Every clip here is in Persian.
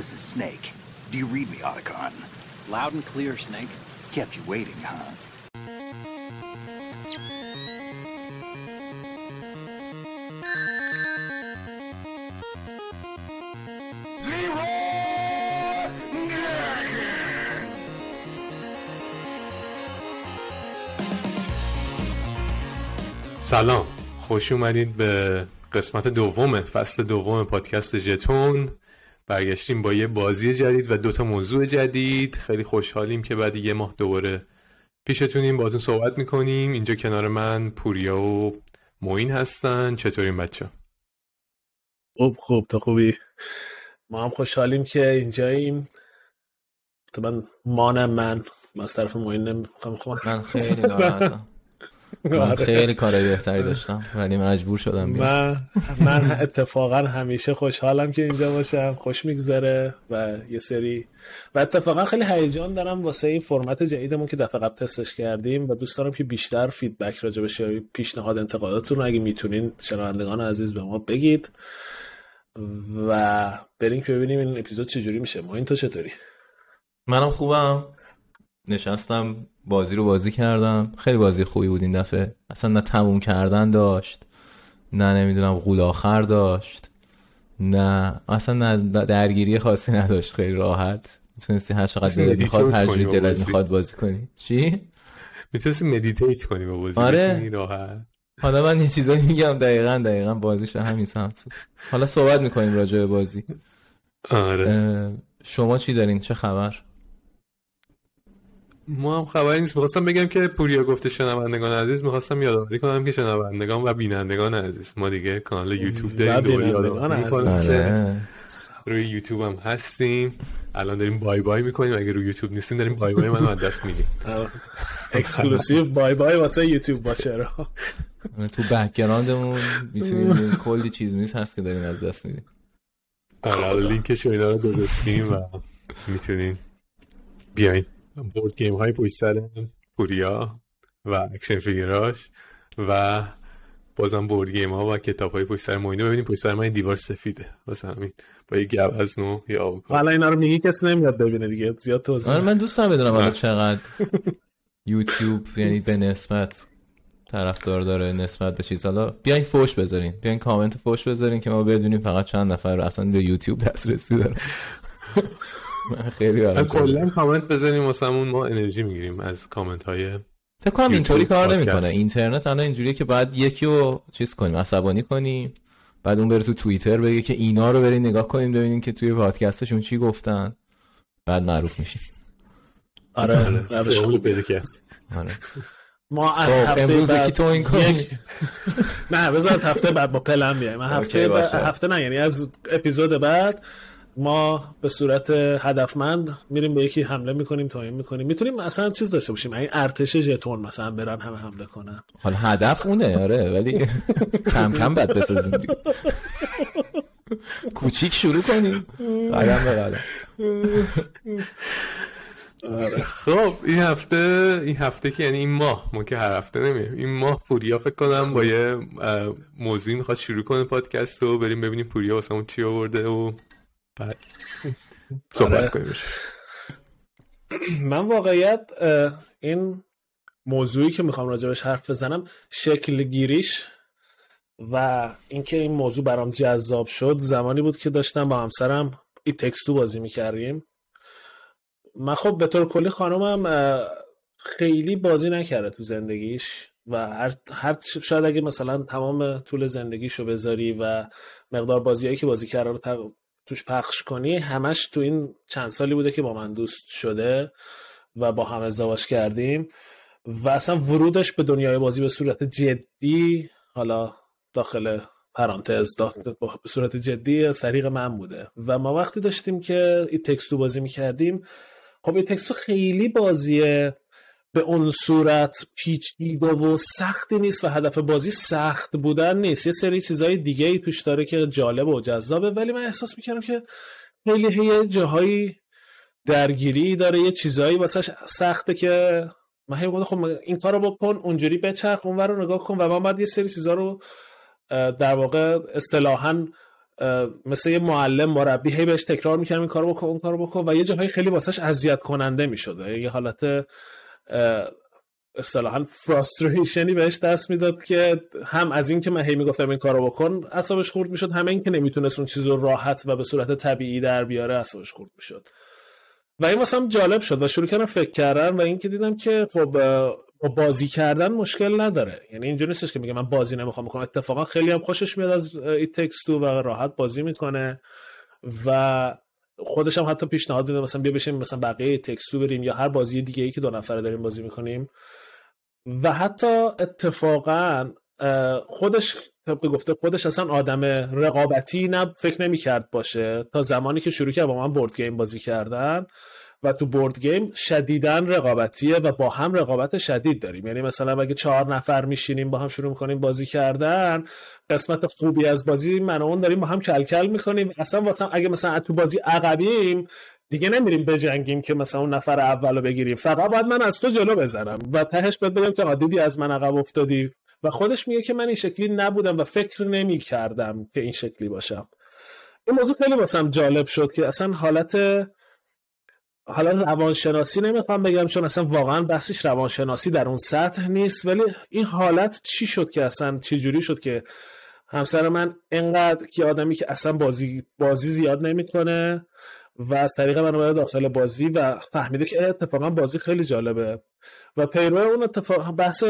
This is Snake. Do you read me, Otacon? Loud and clear, Snake. Kept you waiting, huh? سلام خوش اومدید به قسمت دوم فصل دوم پادکست ژتون برگشتیم با یه بازی جدید و دوتا موضوع جدید. خیلی خوشحالیم که بعد یه ماه دوباره پیشتونیم بازون صحبت می‌کنیم. اینجا کنار من پوریا و موین هستن. چطورین بچه خوب خوب. تو خوبی؟ ما هم خوشحالیم که اینجاییم. من مانم من. از طرف موین نمی‌خوام من خیلی ناراحتم. من خیلی کارهای بهتری داشتم ولی مجبور شدم من من اتفاقا همیشه خوشحالم که اینجا باشم خوش میگذره و یه سری و اتفاقا خیلی هیجان دارم واسه این فرمت جدیدمون که دفعه قبل تستش کردیم و دوست دارم که بیشتر فیدبک راجع به پیشنهاد انتقاداتتون رو اگه می‌تونین شنوندگان عزیز به ما بگید و بریم که ببینیم این اپیزود چجوری میشه. ما این تو چطوری؟ منم خوبم. نشستم بازی رو بازی کردم. خیلی بازی خوبی بود این دفعه. اصلا نه تموم کردن داشت نه نمی‌دونم غول آخر داشت نه اصلا نه درگیری خاصی نداشت. خیلی راحت. می‌تونستی هر چقدر دلت می‌خواد هر جوری دلت می‌خواد بازی کنی. چی؟ می‌تونستی مدیتیت کنی با بازی. آره. راحت. حالا من یه چیزایی میگم. دقیقا دقیقا بازیش همین سمت حالا صحبت می‌کنیم راجع به بازی. آره. شما چی دارین؟ چه خبر؟ ما هم خبری نیست. می‌خواستم بگم که پوریا گفته شنوندگان عزیز می‌خواستم یادآوری کنم که شنوندگان و بینندگان عزیز. ما دیگه کانال یوتیوب داریم آره. روی یوتیوب هم هستیم. الان داریم bye bye می‌کنیم. اگه روی یوتیوب نیستین داریم bye bye منو از دست میدیم. exclusive bye bye واسه یوتیوب باشه رو. تو background مون می‌تونیم کلی چیز میز هست که داریم از دست میدیم. آره لینکش و اینا رو گذاشتیم و می‌تونین بیاین board game های پشت سر پوریا و action figure اش و بازم board game ها و کتاب های پشت سر موینه ببینیم پشت سر من دیوار سفیده واسه همین. با یه گوزن یا آووکادو. حالا اینا رو میگی کسی نمیاد ببینه دیگه. زیاد توضیح آره من دوست دارم بدونم حالا چقدر یوتیوب یعنی به نسبت طرفدار داره نسبت به چیز. حالا بیاین فوش بذارین. بیاین کامنت فوش بذارین که ما بدونیم فقط چند نفر رو اصلا به یوتیوب دسترسی داره من خیلی برام کلا کامنت بزنیم واسمون ما انرژی می‌گیریم از کامنت های فکر کنم اینطوری کار. نمی‌کنه. اینترنت الان اینجوریه که بعد یکی رو چیز کنیم عصبانی کنیم بعد اون بره تو توییتر بگه که اینا رو برین نگاه کنیم ببینین که توی پادکستشون چی گفتن. بعد معروف میشیم. آره روش خوب پیدا کرد. آره. ما از خب، هفته امروز بعد تو این کنی یک- نه بذار از هفته بعد با پلن بیایم. من هفته. هفته نه یعنی از اپیزود بعد ما به صورت هدفمند میریم به یکی حمله می‌کنیم توهین می‌کنیم. می‌تونیم اصلا چیز داشته باشیم. این ارتش ژتون مثلا برن همه حمله کنن. حالا هدف اونه آره ولی کم کم بعد بسازیم. کوچیک شروع کنیم. قدم به قدم خب این هفته این هفته که یعنی این ماه ما که هر هفته نمیم این ماه پوریا فکر کنم با یه موضوعی می‌خواد شروع کنه پادکست رو. بریم ببینیم پوریا واسه اون چی آورده و صحبت آره. کنیم. من واقعیت این موضوعی که می‌خوام راجبش حرف بزنم شکل گیریش و اینکه این موضوع برام جذاب شد زمانی بود که داشتم با همسرم این تکستو بازی می‌کردیم من خب به طور کلی خانومم اه، خیلی بازی نکرده تو زندگیش و هر, هر شاید اگه مثلا تمام طول زندگیشو بذاری و مقدار بازیهایی که بازی کرده رو توش پخش کنی همش تو این چند سالی بوده که با من دوست شده و با هم ازدواج کردیم و اصلا ورودش به دنیای بازی به صورت جدی حالا داخل پرانتز به صورت جدی از طریق من بوده. و ما وقتی داشتیم که این تکستو بازی می‌کردیم خب این تکستو خیلی بازیه. به اون صورت پیچیده و سختی نیست و هدف بازی سخت بودن نیست. یه سری چیزهای دیگه ای توش داره که جالب و جذابه. ولی من احساس می‌کردم که خیلی یه جاهایی درگیری داره یه چیزایی واسه سخته که من هی گفتم خب این کارو بکن اونجوری بچرخ اونور رو نگاه کن و من بعد یه سری چیزا رو در واقع اصطلاحا مثل یه معلم مربی هی بهش تکرار می‌کردم این کارو بکن اون کارو بکن و یه جاهای خیلی واسش اذیت کننده می‌شد یه حالت اصطلاحا فراستریشنی بهش دست می‌داد که هم از این که من هی می‌گفتم این کارو بکن اصابش خورد می‌شد. همه این که نمی‌تونست اون چیز راحت و به صورت طبیعی در بیاره اصابش خورد می‌شد. و این واسم جالب شد و شروع کردم فکر کردن و اینکه دیدم که خب با بازی کردن مشکل نداره. یعنی اینجوری نیستش که میگه من بازی نمی‌خوام بکنم. اتفاقا خیلی هم خوشش میاد از ایت تکس تو و راحت بازی می‌کنه. و خودش هم حتی پیشنهاد میده مثلا بیا بشیم مثلا بقیه تکستو بریم یا هر بازی دیگه ای که دو نفره داریم بازی می‌کنیم. و حتی اتفاقا خودش طبق گفته خودش اصلا آدم رقابتی نه فکر نمی‌کرد باشه. تا زمانی که شروع کرد با من بورد گیم بازی کردن و تو بورد گیم شدیدن رقابتیه و با هم رقابت شدید داریم. یعنی مثلا اگه چهار نفر میشینیم با هم شروع می‌کنیم بازی کردن قسمت خوبی از بازی من اون داریم با هم کلکل می‌کنیم. اصلا واسه اگه مثلا تو بازی عقبیم دیگه نمیریم بجنگیم که مثلا اون نفر اول رو بگیریم. فقط باید من از تو جلو بزنم و تهش باید بگم که دیدی از من عقب افتادی. و خودش میگه که من این شکلی نبودم و فکر نمی کردم که این شکلی باشم. این موضوع خیلی واسم جالب شد که اصلا حالت حالا روانشناسی نمی‌خوام بگم چون اصلا واقعا بحثش روانشناسی در اون سطح نیست ولی این حالت چی شد که اصلا چی جوری شد که همسر من انقدر که آدمی که اصلا بازی بازی زیاد نمی‌کنه و از طریق من داخل بازی و فهمیده که اتفاقا بازی خیلی جالبه. و پیرو اون اتفاق بحث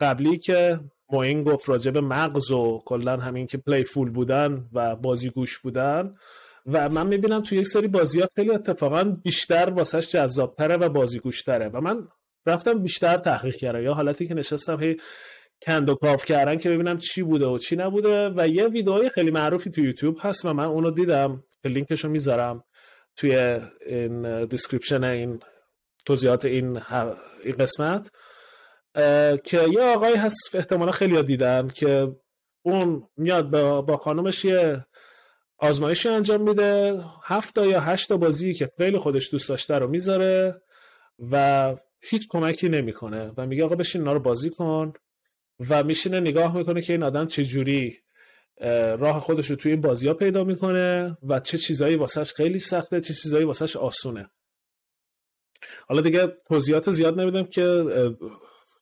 قبلی که موین گفت راجع به مغز و کلا همین که playful بودن و بازی گوش بودن و من می‌بینم تو یک سری بازی ها خیلی اتفاقا بیشتر واسش جذابتره و بازی گوشتره و من رفتم بیشتر تحقیق کردم. یا حالتی که نشستم هی کند و کاو کردن که ببینم چی بوده و چی نبوده و یه ویدئوی خیلی معروفی تو یوتیوب هست و من اونو دیدم. که لینکشو می‌ذارم توی این description این توضیحات این, این قسمت. که یه آقای هست احتمالا خیلی ها دیدن که اون میاد با, با خانمش یه آزمایشی انجام میده. هفت یا هشت تا بازی که خیلی خودش دوست داشته رو می‌ذاره و هیچ کمکی نمی‌کنه و میگه آقا بشین اینا رو بازی کن و میشینه نگاه می‌کنه که این آدم جوری راه خودش رو توی این بازی ها پیدا می‌کنه و چه چیزایی واسش خیلی سخته چه چیزایی واسش آسونه. حالا دیگه توضیحات زیاد نمیدم که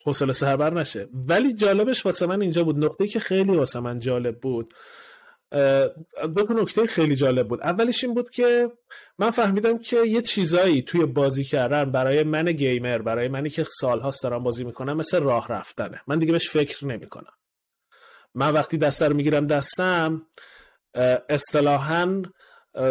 حوصله سربر نشه. ولی جالبش واسه من اینجا بود. نقطه که خیلی واسه من جالب بود دو تا نکته خیلی جالب بود. اولش این بود که من فهمیدم که یه چیزایی توی بازی کردن برای من گیمر برای منی که سالهاست دارم بازی می‌کنم مثل راه رفتنه. من دیگه بهش فکر نمی‌کنم. من وقتی دست رو می‌گیرم دستم اصطلاحا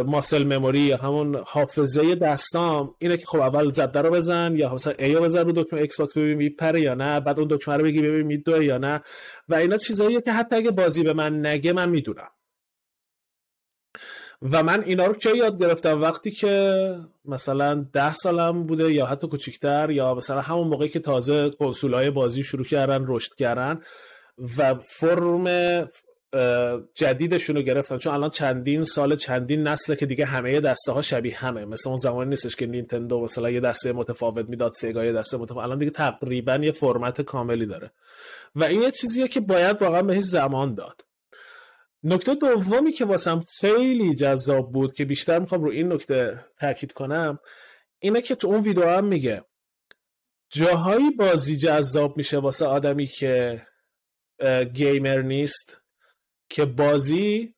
muscle memory یا همون حافظه دستام اینه که خب اول Z رو بزن یا مثلا A رو بزن رو دکمه Xbox ببین میپره یا نه بعد اون دکمه رو بگی ببین میدوه یا نه. و اینا چیزاییه که حتی اگه بازی به من نگه من می‌دونم. و من اینا رو که یاد گرفتم؟ وقتی که مثلا ده سالم بوده یا حتی کوچیکتر یا مثلا همون موقعی که تازه کنسول بازی شروع کردن رشد کردن و فرم جدیدشون رو گرفتن. چون الان چندین سال چندین نسله که دیگه همه دسته ها شبیه همه. مثل اون زمانی نیستش که نینتندو مثلا یه دسته متفاوت می‌داد سگا یه دسته متفاوت. الان دیگه تقریبا یه فرمت کاملی داره. و این یه چیزیه که باید واقعا بهش زمان داد. نکته دومی که واسم خیلی جذاب بود که بیشتر می‌خوام رو این نکته تاکید کنم اینه که تو اون ویدیو هم میگه جاهایی بازی جذاب میشه واسه آدمی که gamer نیست که بازی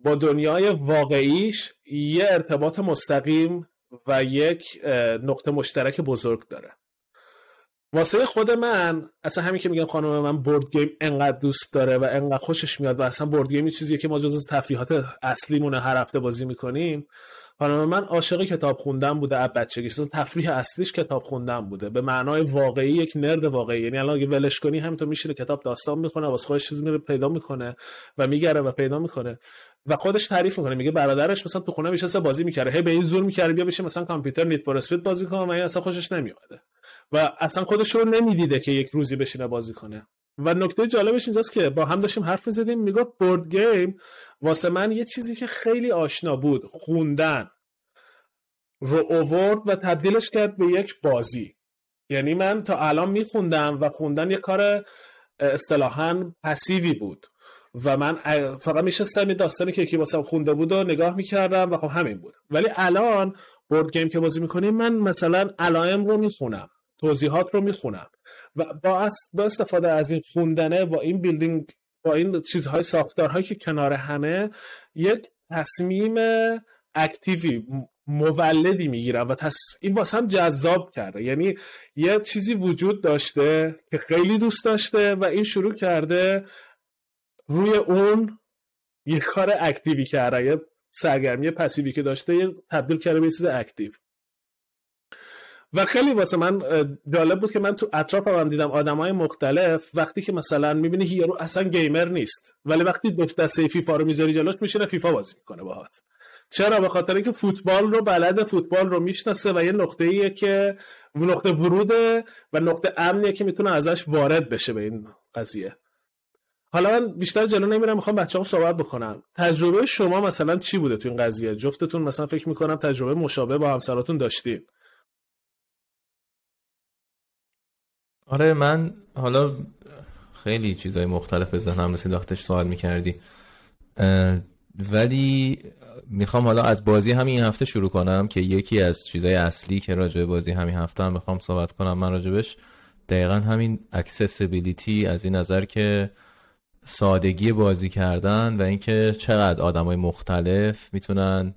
با دنیای واقعیش یه ارتباط مستقیم و یک نقطه مشترک بزرگ داره. واسه خود من اصلا همین که میگم خانم من board game انقدر دوست داره و انقدر خوشش میاد و اصلا board game چیزیه که ما جز تفریحات اصلیمونه هر هفته بازی می‌کنیم. خانم من عاشق کتاب خوندن بوده از بچگی تفریح اصلیش کتاب خوندن بوده. به معنای واقعی یک nerd واقعی. یعنی الان اگه ولش کنی همینطور میشینه کتاب داستان می‌کنه واسه خودش چیزی میره پیدا می‌کنه و میگره و پیدا می‌کنه. و خودش تعریف می‌کنه. میگه برادرش مثلا تو خونه میشه بازی می‌کرده. هی به این زور می‌کرده بیا بشه مثلا کامپیوتر نیت فور اسپید بازی کنه و این اصلا خوشش نمیومده و اصلا خودش رو نمی‌دیده که یک روزی بشینه بازی کنه. و نکته جالبش اینجاست که با هم داشتیم حرف می‌زدیم می‌گفت بورد گیم واسه من یه چیزی که خیلی آشنا بود خوندن. رو اوورد و تبدیلش کرد به یک بازی. یعنی من تا الان میخوندم و خوندن یه کار اصطلاحا passive ی بود. و من فقط میشستم یه داستانی که یکی واسم خونده بود و نگاه می‌کردم و خب همین بود. ولی الان board game که بازی می‌کنیم من مثلا علائم رو می‌خونم. توضیحات رو می‌خونم. و با, با استفاده از این خوندنه با این building با این چیزهای ساختارهایی که کنار همه یک تصمیم active ی مولدی می‌گیرم و تص... این واسم جذاب کرده. یعنی یه چیزی وجود داشته که خیلی دوست داشته و این شروع کرده روی اون یه کار active ی کرده. یه سرگرمی passive ی که داشته یه تبدیل کرده به چیز active. و خیلی واسه من جالب بود که من تو اطرافم هم دیدم های مختلف وقتی که مثلا می‌بینی یارو اصلا gamer نیست ولی وقتی دو دسته فیفا رو می‌ذاری جلوش میشینه فیفا بازی می‌کنه باهات. چرا؟ به خاطر اینکه فوتبال رو بلد فوتبال رو می‌شناسه و یه نقطه ایه که نقطه وروده و نقطه امنیه که می‌تونه ازش وارد بشه به این قضیه. حالا من بیشتر جلو نمیرم می‌خوام بچه‌ها صحبت بکنم تجربه شما مثلا چی بوده تو این قضیه؟ جفتتون مثلا فکر می‌کنم تجربه مشابه با همسراتون داشتین. آره من حالا خیلی چیزای مختلف ذهنم رسید وقتش سوال می‌کردی. ولی می‌خوام حالا از بازی همین هفته شروع کنم که یکی از چیزای اصلی که راجع به بازی همین هفته هم می‌خوام صحبت کنم من راجبش دقیقا همین accessibility از این نظر که سادگی بازی کردن و اینکه چقدر آدمای مختلف می‌تونن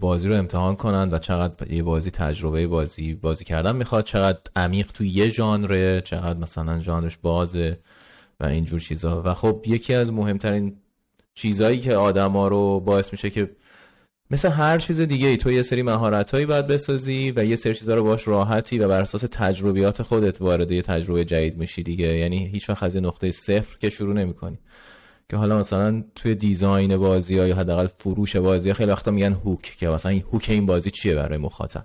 بازی رو امتحان کنن و چقدر یه بازی تجربه بازی بازی کردن می‌خواد چقدر عمیق توی یه ژانره چقدر مثلا ژانرش بازه و اینجور چیزها و خب یکی از مهمترین چیزهایی که آدما رو باعث میشه که مثل هر چیز دیگه ای تو یه سری مهارت هایی باید بسازی و یه سری چیزا رو باش راحتی و بر اساس تجربیات خودت وارد یه تجربه جدید میشی دیگه. یعنی هیچ وقت از یه نقطه صفر که شروع نمی‌کنی. که حالا مثلا توی design بازی ها یا حداقل فروش بازی ها خیلی وقتا میگن hook که مثلا این hook این بازی چیه برای مخاطب؟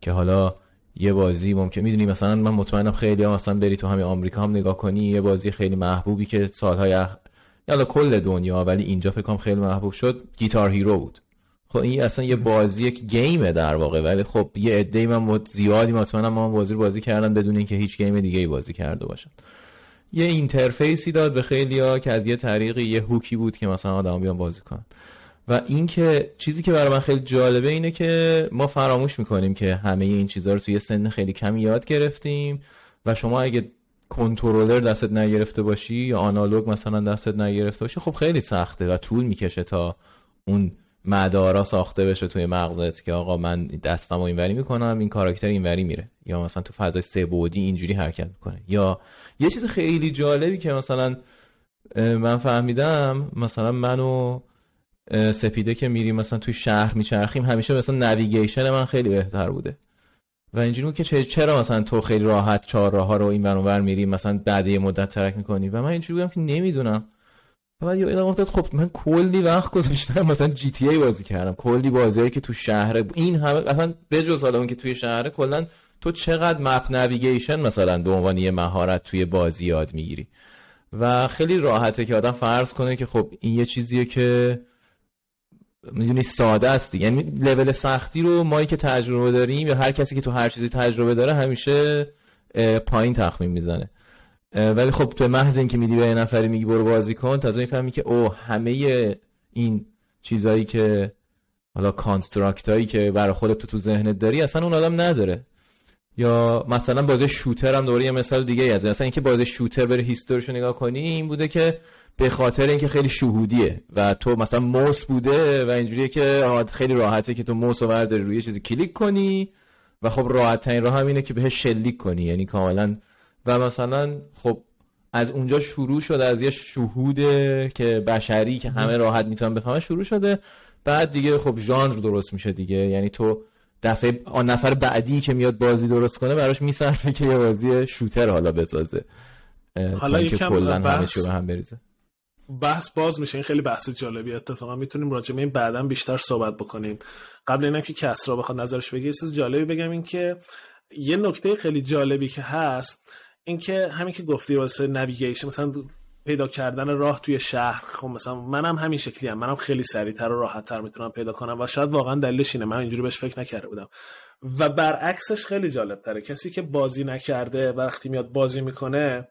که حالا یه بازی ممکن می‌دونی مثلا من مطمئنم خیلی هم مثلا بری تو همین آمریکا هم نگاه کنی یه بازی خیلی محبوبی که سالهای اخ... یالا کل دنیا ولی اینجا فکر خیلی محبوب شد Guitar Hero بود. خب این اصلا یه بازی یک game ه در واقع ولی خب یه عده‌ای من زیادی مطمئنم ما بازی بازی کردن بدون اینکه هیچ game دیگه ای بازی کرده باشن یه اینترفیسی داد به خیلی ها که از یه طریقی یه هوکی بود که مثلا آدم بیان بازی کنن. و اینکه چیزی که برای من خیلی جالبه اینه که ما فراموش می‌کنیم که همه این چیزها رو توی سن خیلی کمی یاد گرفتیم و شما اگه کنترلر دستت نگرفته باشی یا آنالوگ مثلا دستت نگرفته باشی خب خیلی سخته و طول می‌کشه تا اون مدارا ساخته بشه توی مغزت که آقا من دستم رو اینوری می‌کنم این کاراکتر اینوری میره. یا مثلا تو فضای سه بودی اینجوری حرکت می‌کنه. یا یه چیز خیلی جالبی که مثلا من فهمیدم مثلا منو سپیده که میریم مثلا توی شهر میچرخیم همیشه مثلا نویگیشن من خیلی بهتر بوده. و اینجوری بود که چرا مثلا تو خیلی راحت چهار راه ها رو این ور میری مثلا بعد یه مدت ترک می‌کنی؟ و من اینجوری بودم که نمی‌دونم. بعد یادم افتاد خب من کلی وقت گذاشتم مثلا جی تی ای بازی کردم کلی بازیایی که تو شهر این همه اصلا بجز حالا اون که توی شهر کلا تو چقدر مپ نویگیشن مثلا به عنوان یه مهارت توی بازی یاد می‌گیری؟ و خیلی راحته که آدم فرض کنه که خب این یه چیزیه که می‌دونی ساده است یعنی لول سختی رو مایی که تجربه داریم یا هر کسی که تو هر چیزی تجربه داره همیشه پایین تخمین می‌زنه. ولی خب تو محض اینکه میدی به یه نفری میگی برو بازی کن تازه می‌فهمی که او همه این چیزایی که حالا construct هایی که برای خودت تو تو ذهنت داری اصلا اون آدم نداره. یا مثلا بازی shooter هم دوباره یه مثال دیگه از مثلا اینکه بازی shooter بره history شو نگاه کنی این بوده که به خاطر اینکه خیلی شهودیه و تو مثلا موس بوده و اینجوریه که خیلی راحته که تو موس رو برداری روی چیزی کلیک کنی و خب راحت ترین راه همینه که بهش شلیک کنی. یعنی کاملا و مثلا خب از اونجا شروع شده از یه شهود که بشری که همه راحت می‌تونن بفهمن شروع شده. بعد دیگه خب ژانر درست میشه دیگه. یعنی تو دفعه آن نفر بعدی که میاد بازی درست کنه براش میصرفه که یه بازی شوتر حالا بسازه. حالا یکم کلا بحث... همه هم بریزه. بحث باز میشه. این خیلی بحث جالبی اتفاقا می‌تونیم راجع به این بعدا بیشتر صحبت بکنیم. قبل اینم که کسرا بخواد نظرش بگه چیز جالبی بگم این که یه نکته خیلی جالبی که هست اینکه همین که گفتی واسه نویگیشن مثلا پیدا کردن راه توی شهر خب مثلا منم همین شکلی هم. منم خیلی سریعتر و راحتتر می‌تونم پیدا کنم و شاید واقعا دلیلش اینه. من اینجوری بهش فکر نکرده بودم. و برعکسش خیلی جالب تره. کسی که بازی نکرده وقتی میاد بازی می‌کنه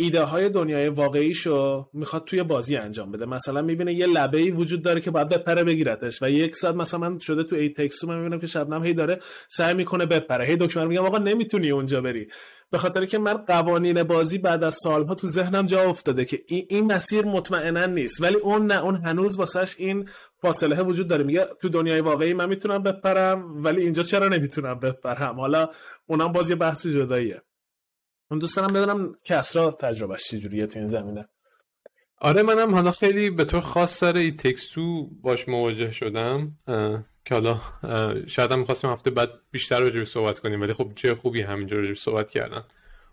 ایده های دنیای واقعیشو می‌خواد توی بازی انجام بده. مثلا می‌بینه یه لبه ای وجود داره که باید بپره بگیرتش و یک ساعت مثلا من شده تو ای تکسو من می‌بینم که شبنم هی داره سعی می‌کنه بپره. هی دکمر میگم آقا نمی‌تونی اونجا بری. به خاطر که من قوانین بازی بعد از سالها تو ذهنم جا افتاده که این, این مسیر مطمئنا نیست. ولی اون نه اون هنوز واسش این فاصله وجود داره. میگه تو دنیای واقعی من می‌تونم بپرم ولی اینجا چرا نمی‌تونم بپرم؟ حالا اونم باز یه بحث جداییه. من دوست دارم بدونم کسرا تجربهش چجوریه تو این زمینه. آره منم حالا خیلی به طور خاص سر ای تکستو باش مواجه شدم که حالا شاید هم می‌خواستیم هفته بعد بیشتر راجع صحبت کنیم ولی خب چه خوبی همینجا راجع صحبت کردن.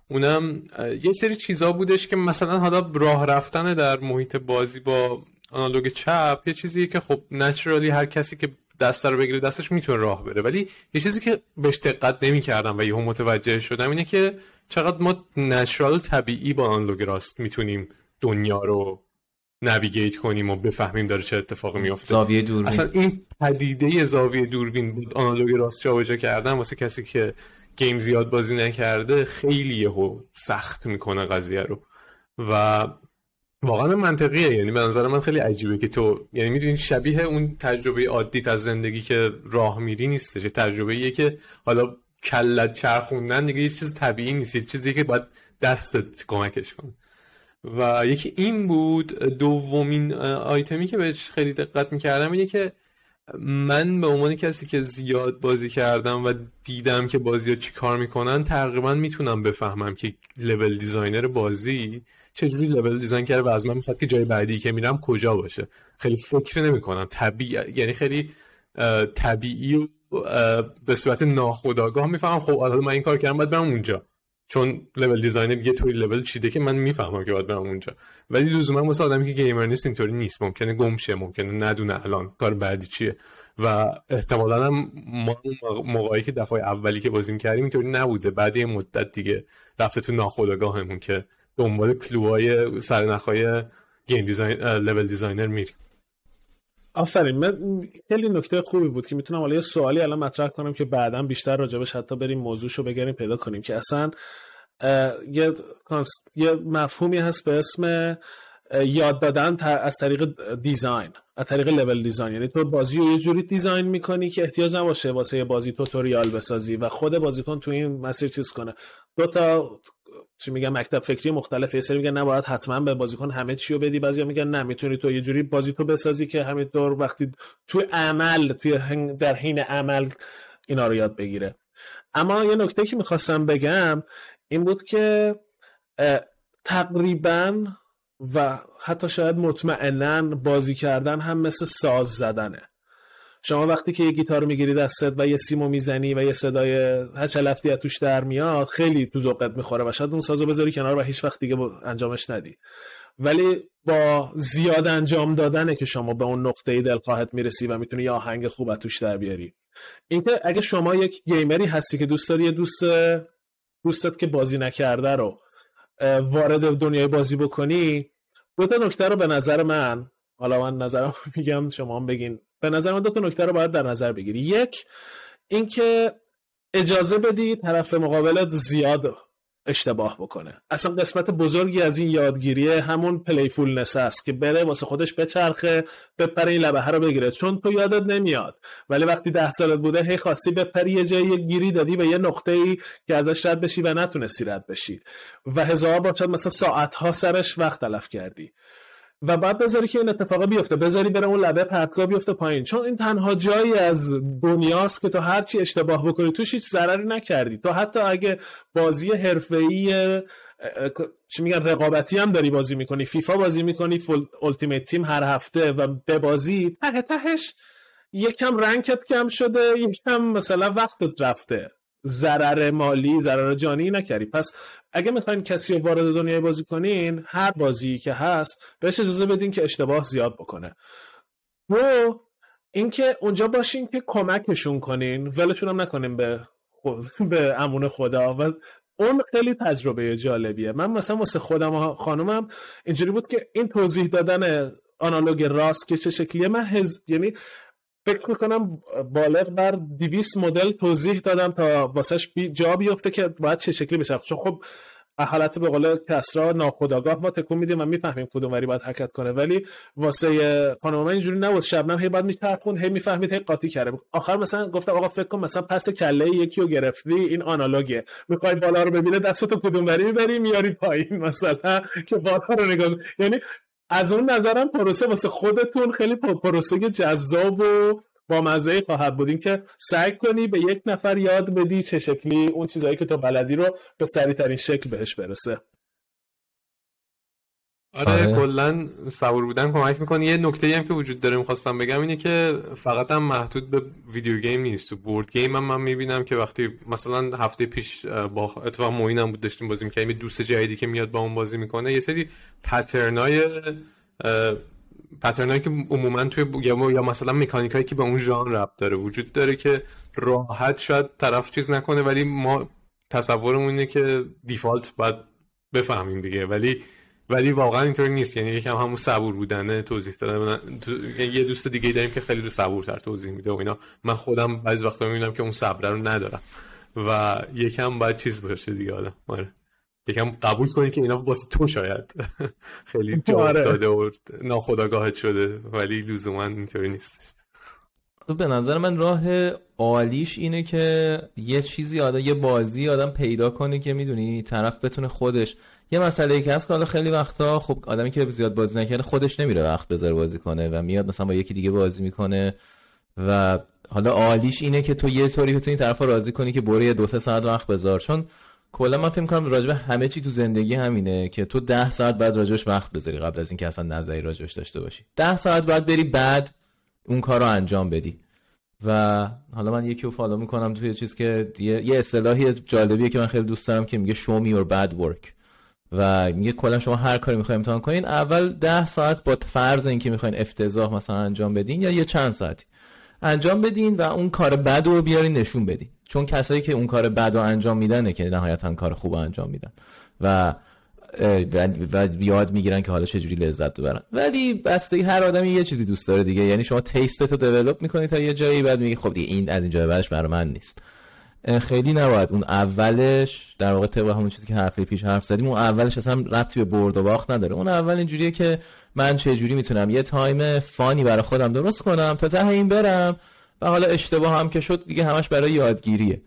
اونم یه سری چیزا بودش که مثلا حالا راه رفتن در محیط بازی با آنالوگ چپ یه چیزی که خب نچرالی هر کسی که دست رو بگیره دستش می‌تونه راه بره. ولی یه چیزی که بهش دقت نمی‌کردم و یهو متوجه شدم اینه که چقدر ما نچرال طبیعی با آنالوگ راست می‌تونیم دنیا رو نویگیت کنیم و بفهمیم داره چه اتفاقی میفته زاویه دوربین. اصلا این پدیده زاویه دوربین بود آنالوگ راست جابجا کردن واسه کسی که گیم زیاد بازی نکرده خیلی یهو سخت می‌کنه قضیه رو. و واقعا منطقیه. یعنی به نظر من خیلی عجیبه که تو یعنی می‌دونی شبیه اون تجربه عادی از زندگی که راه میری نیستش. تجربه ایه که حالا کلت چرخوندن دیگه یه چیز طبیعی نیست. یه چیزی که باید دستت کمکش کنه. و یکی این بود دومین آیتمی که بهش خیلی دقت می‌کردم اینه که من به عنوان کسی که زیاد بازی کردم و دیدم که بازی ها چی کار می‌کنن تقریبا می‌تونم بفهمم که level designer بازی چجوری level design کرده و از من می‌خواد که جای بعدی که میرم کجا باشه؟ خیلی فکر نمی کنم طبیعی یعنی خیلی طبیعی و به صورت ناخودآگاه می‌فهمم. خب حالا من این کار کردم باید برم اونجا. چون level designer یه طوری level چیده که من می‌فهمم که باید برم اونجا. ولی لزوما واسه آدمی که gamer نیست اینطوری نیست. ممکنه گم شه ممکنه ندونه الان کار بعدی چیه. و احتمالا هم ما موقعی که دفعه اولی که بازی کردیم اینطوری نبوده. بعد یه مدت دیگه رفته تو ناخودآگاهمون که دنبال clue های سرنخهای game design level designer میریم آفرین. من خیلی نکته خوبی بود که می‌تونم حالا یه سوالی الان مطرح کنم که بعدا بیشتر راجبش حتی بریم موضوعشو بگیریم پیدا کنیم که اصلا یه, یه مفهومی هست به اسم یاد دادن از طریق دیزاین از طریق لول دیزاین یعنی تو بازی رو یه جوری دیزاین می‌کنی که احتیاج نباشه واسه بازی توتوریال بسازی و خود بازیکن تو این مسیر چیز کنه. دو تا چی میگن مکتب فکری مختلف یه سری میگن نباید حتما به بازیکن همه چی رو بدی. بعضیا میگن نه می‌تونی تو یه جوری بازی تو بسازی که همینطور وقتی تو عمل توی در حین عمل اینا رو یاد بگیره. اما یه نکته که می‌خواستم بگم این بود که تقریبا و حتی شاید مطمئنا بازی کردن هم مثل ساز زدنه. شما وقتی که یه گیتار می‌گیری دستت و یه سیمو می‌زنی و یه صدای هچلفتی از توش در میاد خیلی تو ذوقت می‌خوره و شاید اون سازو بذاری کنار و هیچ وقت دیگه انجامش ندی. ولی با زیاد انجام دادنه که شما به اون نقطه دلخواهت می‌رسی و می‌تونی یه آهنگ خوب از توش در بیاری. اینکه اگه شما یک گیمری هستی که دوست داری یه دوست دوستت که بازی نکرده رو وارد دنیای بازی بکنی دو تا نکته رو به نظر من حالا من نظرم میگم شما هم بگین به نظر من دو تا نکته رو باید در نظر بگیری. یک اینکه اجازه بدی طرف مقابلت زیاد اشتباه بکنه. اصلا قسمت بزرگی از این یادگیری همون playfulness است که بره واسه خودش بچرخه بپره این لبه رو بگیره. چون تو یادت نمیاد. ولی وقتی ده سالت بوده هی خواستی بپری یه جایی گیری دادی به یه نقطه ای که ازش رد بشی و نتونستی رد بشی. و هزار بار مثلا ساعت ها سرش وقت تلف کردی. و بعد بذاری که این اتفاق بیفته. بذاری بره اون لبه پرتگاه بیفته پایین. چون این تنها جایی از دنیاست که تو هرچی اشتباه بکنی توش هیچ ضرری نکردی. تو حتی اگه بازی حرفه‌ای چی میگن رقابتی هم داری بازی می‌کنی. فیفا بازی می‌کنی فول التیمیت تیم هر هفته و به بازی. ته تهش یکم رنکت کم شده یکم مثلا وقتت رفته. ضرر مالی ضرر جانی نکردی. پس اگه می‌خواین کسی رو وارد دنیای بازی کنین هر بازی که هست بهش اجازه بدین که اشتباه زیاد بکنه. و اینکه اونجا باشین که کمکشون کنین. ولشون هم نکنین به به امون خدا. و اون خیلی تجربه جالبیه. من مثلا واسه خودم و خانومم اینجوری بود که این توضیح دادن آنالوگ راست که چه شکلیه من حزب یعنی فکر می‌کنم بالغ بر 200 مدل توضیح دادم تا واسش بی جا بیفته که باید چه شکلی بشه. چون خب حالت به قول کسرا ناخداگاه ما تکون میدیم و می‌فهمیم کدوم وری باید حرکت کنه. ولی واسه خانم من اینجوری نبود شبنم هی بعد میچرخون هی می‌فهمید هی قاطی کرده. آخر مثلا گفتم آقا فکر کن مثلا پس کله یکی رو گرفتی این آنالوگه. می‌خوای بالا رو ببینه دستتو کدوم وری می‌بری میاری پایین مثلا که بالا رو نگاه یعنی از اون نظرم پروسه واسه خودتون خیلی پروسه جذاب و با مزه خواهد بود. که سعی کنی به یک نفر یاد بدی چه شکلی اون چیزهایی که تو بلدی رو به سریع ترین شکل بهش برسه. آره, آره. کلا صبور بودن کمک می‌کنه. یه نکته هم که وجود داره می‌خواستم بگم اینه که فقط هم محدود به ویدیو گیم نیست. تو بورد گیم هم من می‌بینم که وقتی مثلا هفته پیش با اتفاق موین بود داشتیم بازی می‌کنیم دوست جدیدی که میاد با اون بازی می‌کنه یه سری پترنای پترنایی که عموما توی یا مثلا مکانیکایی که به اون ژانر ربط داره وجود داره که راحت شاید طرف چیز نکنه ولی ما تصورمون اینه که دیفالت باید بفهمیم دیگه. ولی ولی واقعا اینطوری نیست. یعنی یکم همون صبور بودنه توضیح دادن. یعنی یه دوست دیگه داریم که خیلی رو صبورتر توضیح میده و اینا. من خودم بعضی وقتا می‌بینم که اون صبر رو ندارم. و یکم باید چیز باشه دیگه آدم آره. یکم قبول کنی که اینا واسه تو شاید. خیلی جا آره. افتاده و ناخداگاهت شده ولی لزوما اینطوری نیستش. خب، به نظر من راه عالیش اینه که یه چیزی آدم یه بازی آدم پیدا کنه که می‌دونی طرف بتونه خودش یه مسئله که هست که حالا خیلی وقتا خب آدمی که زیاد بازی نکرده خودش نمیره وقت بذاره بازی کنه و میاد مثلا با یکی دیگه بازی می‌کنه و حالا عالیش اینه که تو یه طوری بتونی طرف راضی کنی که برو یه دو سه ساعت وقت بذار. چون کلا من فکر کنم راجبه همه چی تو زندگی همینه که تو ده ساعت بعد راجبش وقت بذاری قبل از اینکه اصلا نظری راجبش داشته باشی. ده ساعت بعد بری بعد اون کار رو انجام بدی. و حالا من یکی رو فالو می‌کنم توی چیز که یه اصطلاحی جالبیه که من خیلی دوست دارم که میگه show me your bad work. و میگه کلا شما هر کاری می‌خواین امتحان کنین اول ده ساعت با فرض اینکه می‌خواین افتضاح مثلا انجام بدین یا یه چند ساعتی. انجام بدین و اون کار بد رو بیارین نشون بدین. چون کسایی که اون کار بد رو انجام میدن که نهایتا کار خوب انجام میدن. و و یاد می‌گیرن که حالا چجوری لذت ببرن. ولی بسته هر آدمی یه چیزی دوست داره دیگه. یعنی شما تیست رو دیولپ می‌کنی تا یه جایی بعد میگی خب دیگه این از این جای بعدش برای من نیست. خیلی نباید. اون اولش در واقع طبق همون چیزی که حرفی پیش حرف زدیم اون اولش اصلا ربطی به برد و باخت نداره. اون اول اینجوریه که من چه جوری می‌تونم یه time fun ی برای خودم درست کنم تا ته این برم و حالا اشتباه هم که شد دیگه همش برای یادگیریه.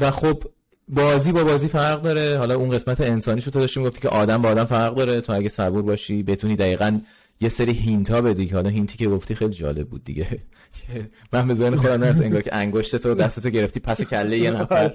و خب بازی با بازی فرق داره. حالا اون قسمت انسانی شو تو داشتیم گفتی که آدم با آدم فرق داره. تو اگه صبور باشی بتونی دقیقا یه سری hint ها بدی که حالا hint ی که گفتی خیلی جالب بود دیگه. من به ذهن خودم نرسه انگار که انگشت تو دستتو گرفتی پس کله یه نفر.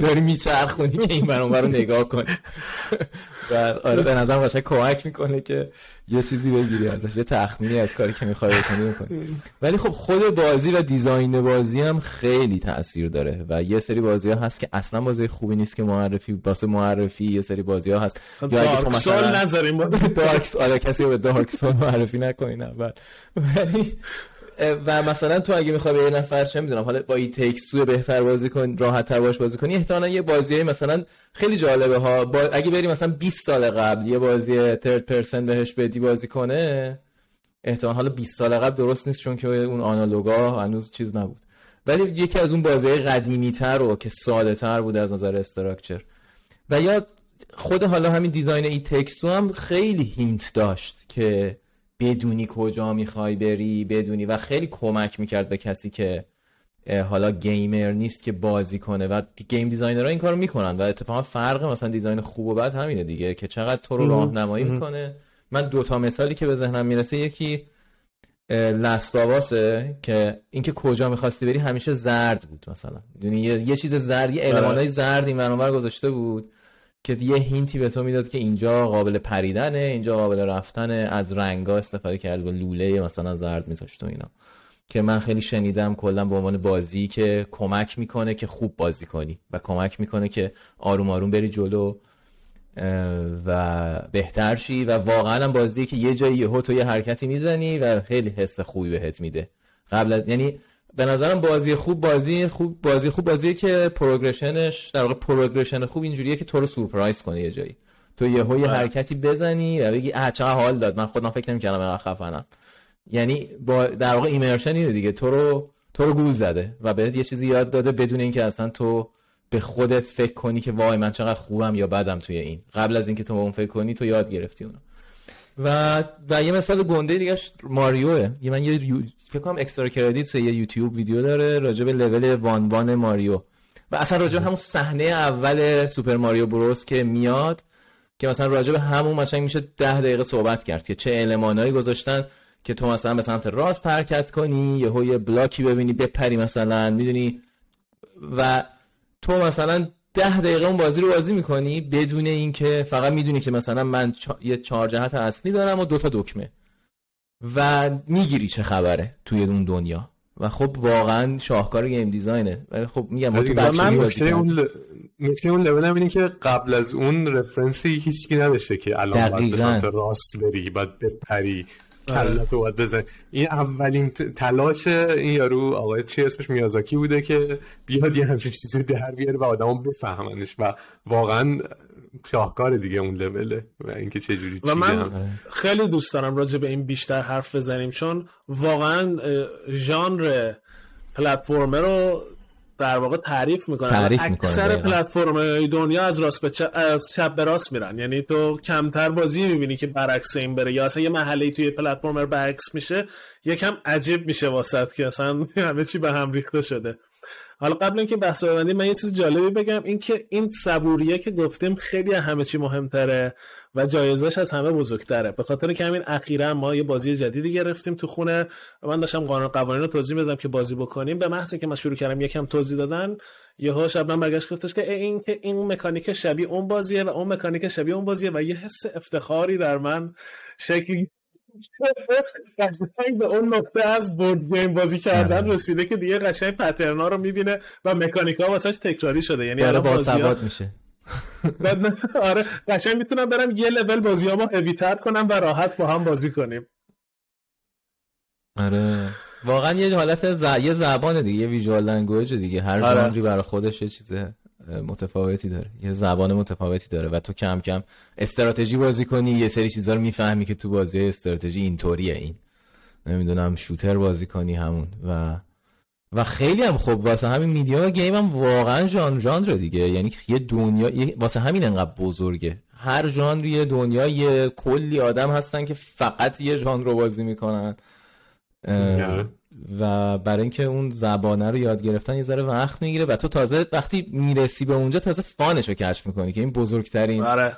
داری میچرخونی که این ور اون ور رو نگاه کنی. و آره به نظرم قشنگ کمک می‌کنه که یه چیزی بگیری ازش یه تخمینی از کاری که می‌خوای بکنی بکنی. ولی خب خود بازی و دیزاین بازی هم خیلی تاثیر داره و یه سری بازی ها هست که اصلا بازی خوبی نیست که معرفی واسه معرفی یه سری بازی ها هست یا اگه تو مثلا نذاریم بازی. دارکس آره کسی به دارک سول معرفی نکنین اول ولی و مثلا تو اگه می‌خوای به یه نفر چه می‌دونم حالا با این تکس بهتر بازی کن راحت تر باش بازی کنی احتمالاً یه بازی مثلا خیلی جالبه ها. با... اگه بری مثلا 20 سال قبل یه بازی third person بهش بدی بازی کنه احتمال حالا 20 سال قبل درست نیست چون که اون analog ا هنوز چیز نبود. ولی یکی از اون بازی قدیمی تر و که ساده تر بود از نظر structure و یا خود حالا همین design ای تکستو هم خیلی hint داشت که بدونی کجا می‌خوای بری بدونی. و خیلی کمک می‌کرد به کسی که حالا gamer نیست که بازی کنه. و game designer ها این کارو می‌کنن و اتفاقا فرق مثلا design خوب و بد همینه دیگه که چقدر تو رو راهنمایی می‌کنه. من دوتا مثالی که به ذهنم می‌رسه یکی Last of Us ه که اینکه کجا می‌خواستی بری همیشه زرد بود مثلا. یعنی یه, یه چیز زرد یه المانای زرد این گذاشته بود. که یه hint ی به تو می‌داد که اینجا قابل پریدنه اینجا قابل رفتنه از رنگا استفاده کرد با لوله مثلا زرد میذاشت و اینا. که من خیلی شنیدم کلا به عنوان بازی که کمک می‌کنه که خوب بازی کنی و کمک می‌کنه که آروم آروم بری جلو و بهتر شی و واقعا هم بازی که یه جایی یهو تو یه حرکتی می‌زنی و خیلی حس خوبی بهت میده. قبل از یعنی به نظرم بازی خوب بازی خوب بازی خوب بازیه که پروگرشنش در واقع پروگرشن خوب اینجوریه که تو رو سورپرایز کنه یه جایی. تو یه یه بله. حرکتی بزنی و بگی اه چه حال داد. من خودم فکر نمی‌کردم اینقدر خفنم. یعنی با در واقع immersion اینه دیگه. تو رو تو رو گول زده و بهت یه چیزی یاد داده بدون اینکه اصلا تو به خودت فکر کنی که وای من چقدر خوبم یا بدم توی این. قبل از اینکه تو اون فکر کنی تو یاد گرفتی اونو. و و یه مثال گنده دیگه ماریوه. یه من یه یو... فکر کنم Extra Credits یه YouTube video داره راجع به level one one ماریو. و اصلا راجع همون صحنه اول Super Mario Bros که میاد که مثلا راجع به همون مثلا میشه ده دقیقه صحبت کرد که چه المانایی گذاشتن که تو مثلا به سمت راست حرکت کنی یه بلاکی ببینی بپری مثلا می‌دونی؟ و تو مثلا ده دقیقه اون بازی رو بازی می‌کنی بدون اینکه فقط می‌دونی که مثلا من چا... یه چهار جهت اصلی دارم و دو تا دکمه و می‌گیری چه خبره توی اون دنیا و خب واقعا شاهکار گیم دیزاینه ولی خب میگم ما تو من نکته. اون ل... نکته اون لول اینه که قبل از اون رفرنسی هیچکی نداشته که الان باید به. سمت راست بری باید بپری کلتو باید بزن این اولین تلاش این یارو آقای چی اسمش میازاکی بوده که بیاد یه همچین چیزی در بیاره و آدما بفهمنش و واقعا شاهکار دیگه اون لوله و اینکه چه جوری و من. خیلی دوست دارم راجع به این بیشتر حرف بزنیم چون واقعا ژانر پلتفرمر رو در واقع تعریف می‌کنه تعریف اکثر. پلتفرم دنیا از راست به چپ از چپ به راست میرن. یعنی تو کمتر بازی می‌بینی که برعکس این بره یا اصلا یه محله توی پلتفرمر برعکس میشه یکم عجیب میشه واسط که اصلا همه چی به هم ریخته شده. حالا قبل اینکه بحث ببندیم من یه چیز جالبی بگم. اینکه این صبوریه که گفتیم خیلی همه چی مهمتره. و جایزش از همه بزرگتره. به خاطر که همین اخیرا ما یه بازی جدیدی گرفتیم تو خونه و من داشتم قانون قوانین رو توضیح می‌دادم که بازی بکنیم. به محض اینکه من شروع کردم یکم توضیح دادن یهو شب من برگشت گفتش که این که این مکانیک شبیه اون بازیه و اون مکانیک شبیه اون بازیه و یه حس افتخاری در من شکل قشنگ به اون نقطه از بورد گیم بازی کردن رسیده که دیگه قشنگ پترنا رو می‌بینه و مکانیکا واسش تکراری شده. یعنی الان با میشه. بعد آره قشنگ می‌تونم برم یه لول بازیامو هوی تر کنم و راحت با هم بازی کنیم. آره. واقعا یه حالت ز... یه زبان دیگه یه visual language دیگه. هر آره. ژانری برای خودش یه چیز متفاوتی داره. یه زبان متفاوتی داره و تو کم کم استراتژی بازی کنی یه سری چیزا رو می‌فهمی که تو بازی استراتژی اینطوریه این. نمی‌دونم shooter بازی کنی همون. و و خیلی هم خوب واسه همین media game هم واقعا ژان ژانر دیگه. یعنی یه دنیا یه- واسه همین انقدر بزرگه. هر ژانری یه دنیا یه کلی آدم هستن که فقط یه ژانر رو بازی می‌کنن. و برای اینکه اون زبانه رو یاد گرفتن یه ذره وقت می‌گیره. و تو تازه وقتی می‌رسی به اونجا تازه فانش رو کشف می‌کنی که این بزرگترین آره.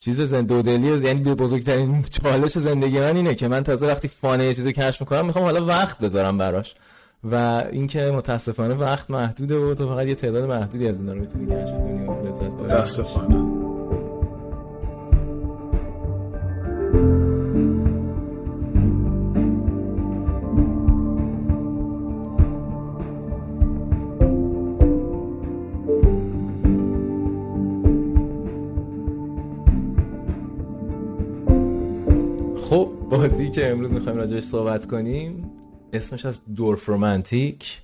چیز زندودلی یعنی به بزرگترین چالش زندگی من اینه که من تازه وقتی فانه یه چیزی کشف می‌کنم می‌خوام حالا وقت بذارم براش. و اینکه متاسفانه وقت محدوده و تو فقط یه تعداد محدودی از اینا رو می‌تونی کشف کنی و لذت ببری. متاسفانه خب بازی که امروز می‌خوایم راجعش صحبت کنیم اسمش از دورف رومانتیک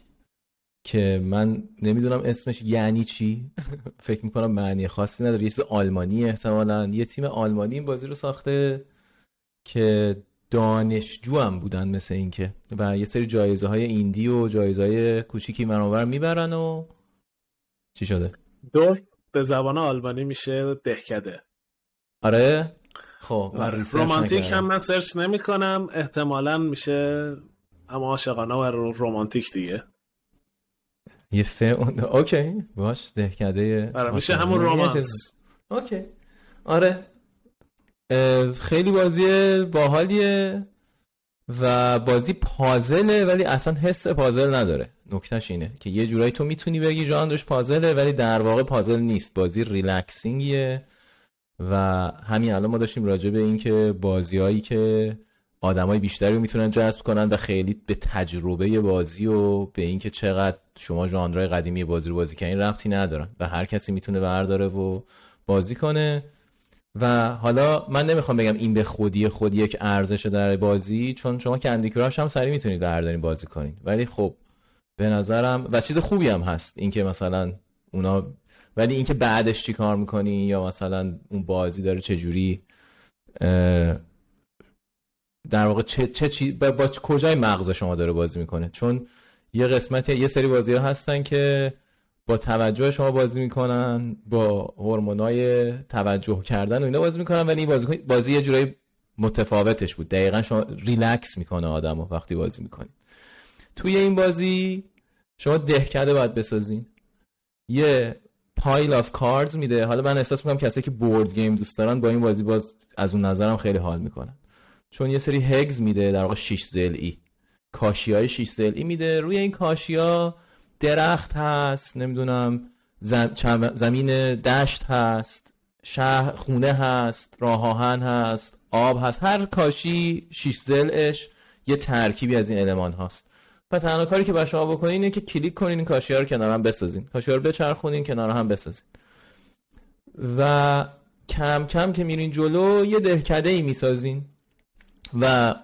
که من نمی‌دونم اسمش یعنی چی. فکر می‌کنم معنی خاصی نداره. یه چیز آلمانی احتمالا. یه تیم آلمانی این بازی رو ساخته که دانشجو هم بودن مثل اینکه. و یه سری جایزه های ایندی و جایزه های کوچیکی منور می‌برن و چی شده؟ دو به زبان آلمانی میشه دهکده. آره؟ خب من ریسرچ رومانتیک. هم من سرچ نمی کنم احتمالا میشه اما عاشقانه و رومانتیک دیگه. یه ف اوکی باش دهکده آره میشه. همون رومانس اوکی. آره. خیلی بازی باحالیه و بازی پازله ولی اصلا حس پازل نداره. نکتهش اینه که یه جورایی تو می‌تونی بگی ژانرش پازله ولی در واقع پازل نیست. بازی ریلکسینگیه و همین الان ما داشتیم راجع به این که بازیهایی که آدمای بیشتری رو می‌تونن جذب کنن و خیلی به تجربه بازی و به اینکه چقدر شما ژانرهای قدیمی بازی رو بازی کردین ربطی ندارن و هر کسی می‌تونه برداره و بازی کنه. و حالا من نمی‌خوام بگم این به خودی خود یک ارزش در بازی چون شما کندی کراش هم سریع می‌تونید بردارین بازی کنید ولی خب به نظرم و چیز خوبی هم هست اینکه مثلا اونا ولی اینکه بعدش چی کار می‌کنی یا مثلا اون بازی داره چجوری اه، در واقع چه, چه چی با, با کجای مغز شما داره بازی می‌کنه؟ چون یه قسمت یه سری بازی ها هستن که با توجه شما بازی می‌کنن با هورمونای توجه کردن و اینا بازی می‌کنن ولی این بازی بازی یه جورایی متفاوتش بود. دقیقا شما ریلکس می‌کنه آدم وقتی بازی می‌کنید توی این بازی شما دهکده باید بسازین. یه pile of cards میده. حالا من احساس می‌کنم کسایی که board game دوست دارن با این بازی باز از اون نظرم خیلی حال می‌کنن. چون یه سری hex میده در واقع 6 ای. کاشی های 6 ای میده. روی این کاشی ها درخت هست نمی‌دونم زمین دشت هست شهر خونه هست راه آهن هست آب هست. هر کاشی 6 ضلعش یه ترکیبی از این المان هاست. و تنها کاری که باید شما بکنین اینه که کلیک کنین این کاشی ها رو کنار هم بسازین. کاشی ها رو بچرخونین کنار هم بسازین. و کم کم که میرین جلو یه دهکده ای می‌سازین. و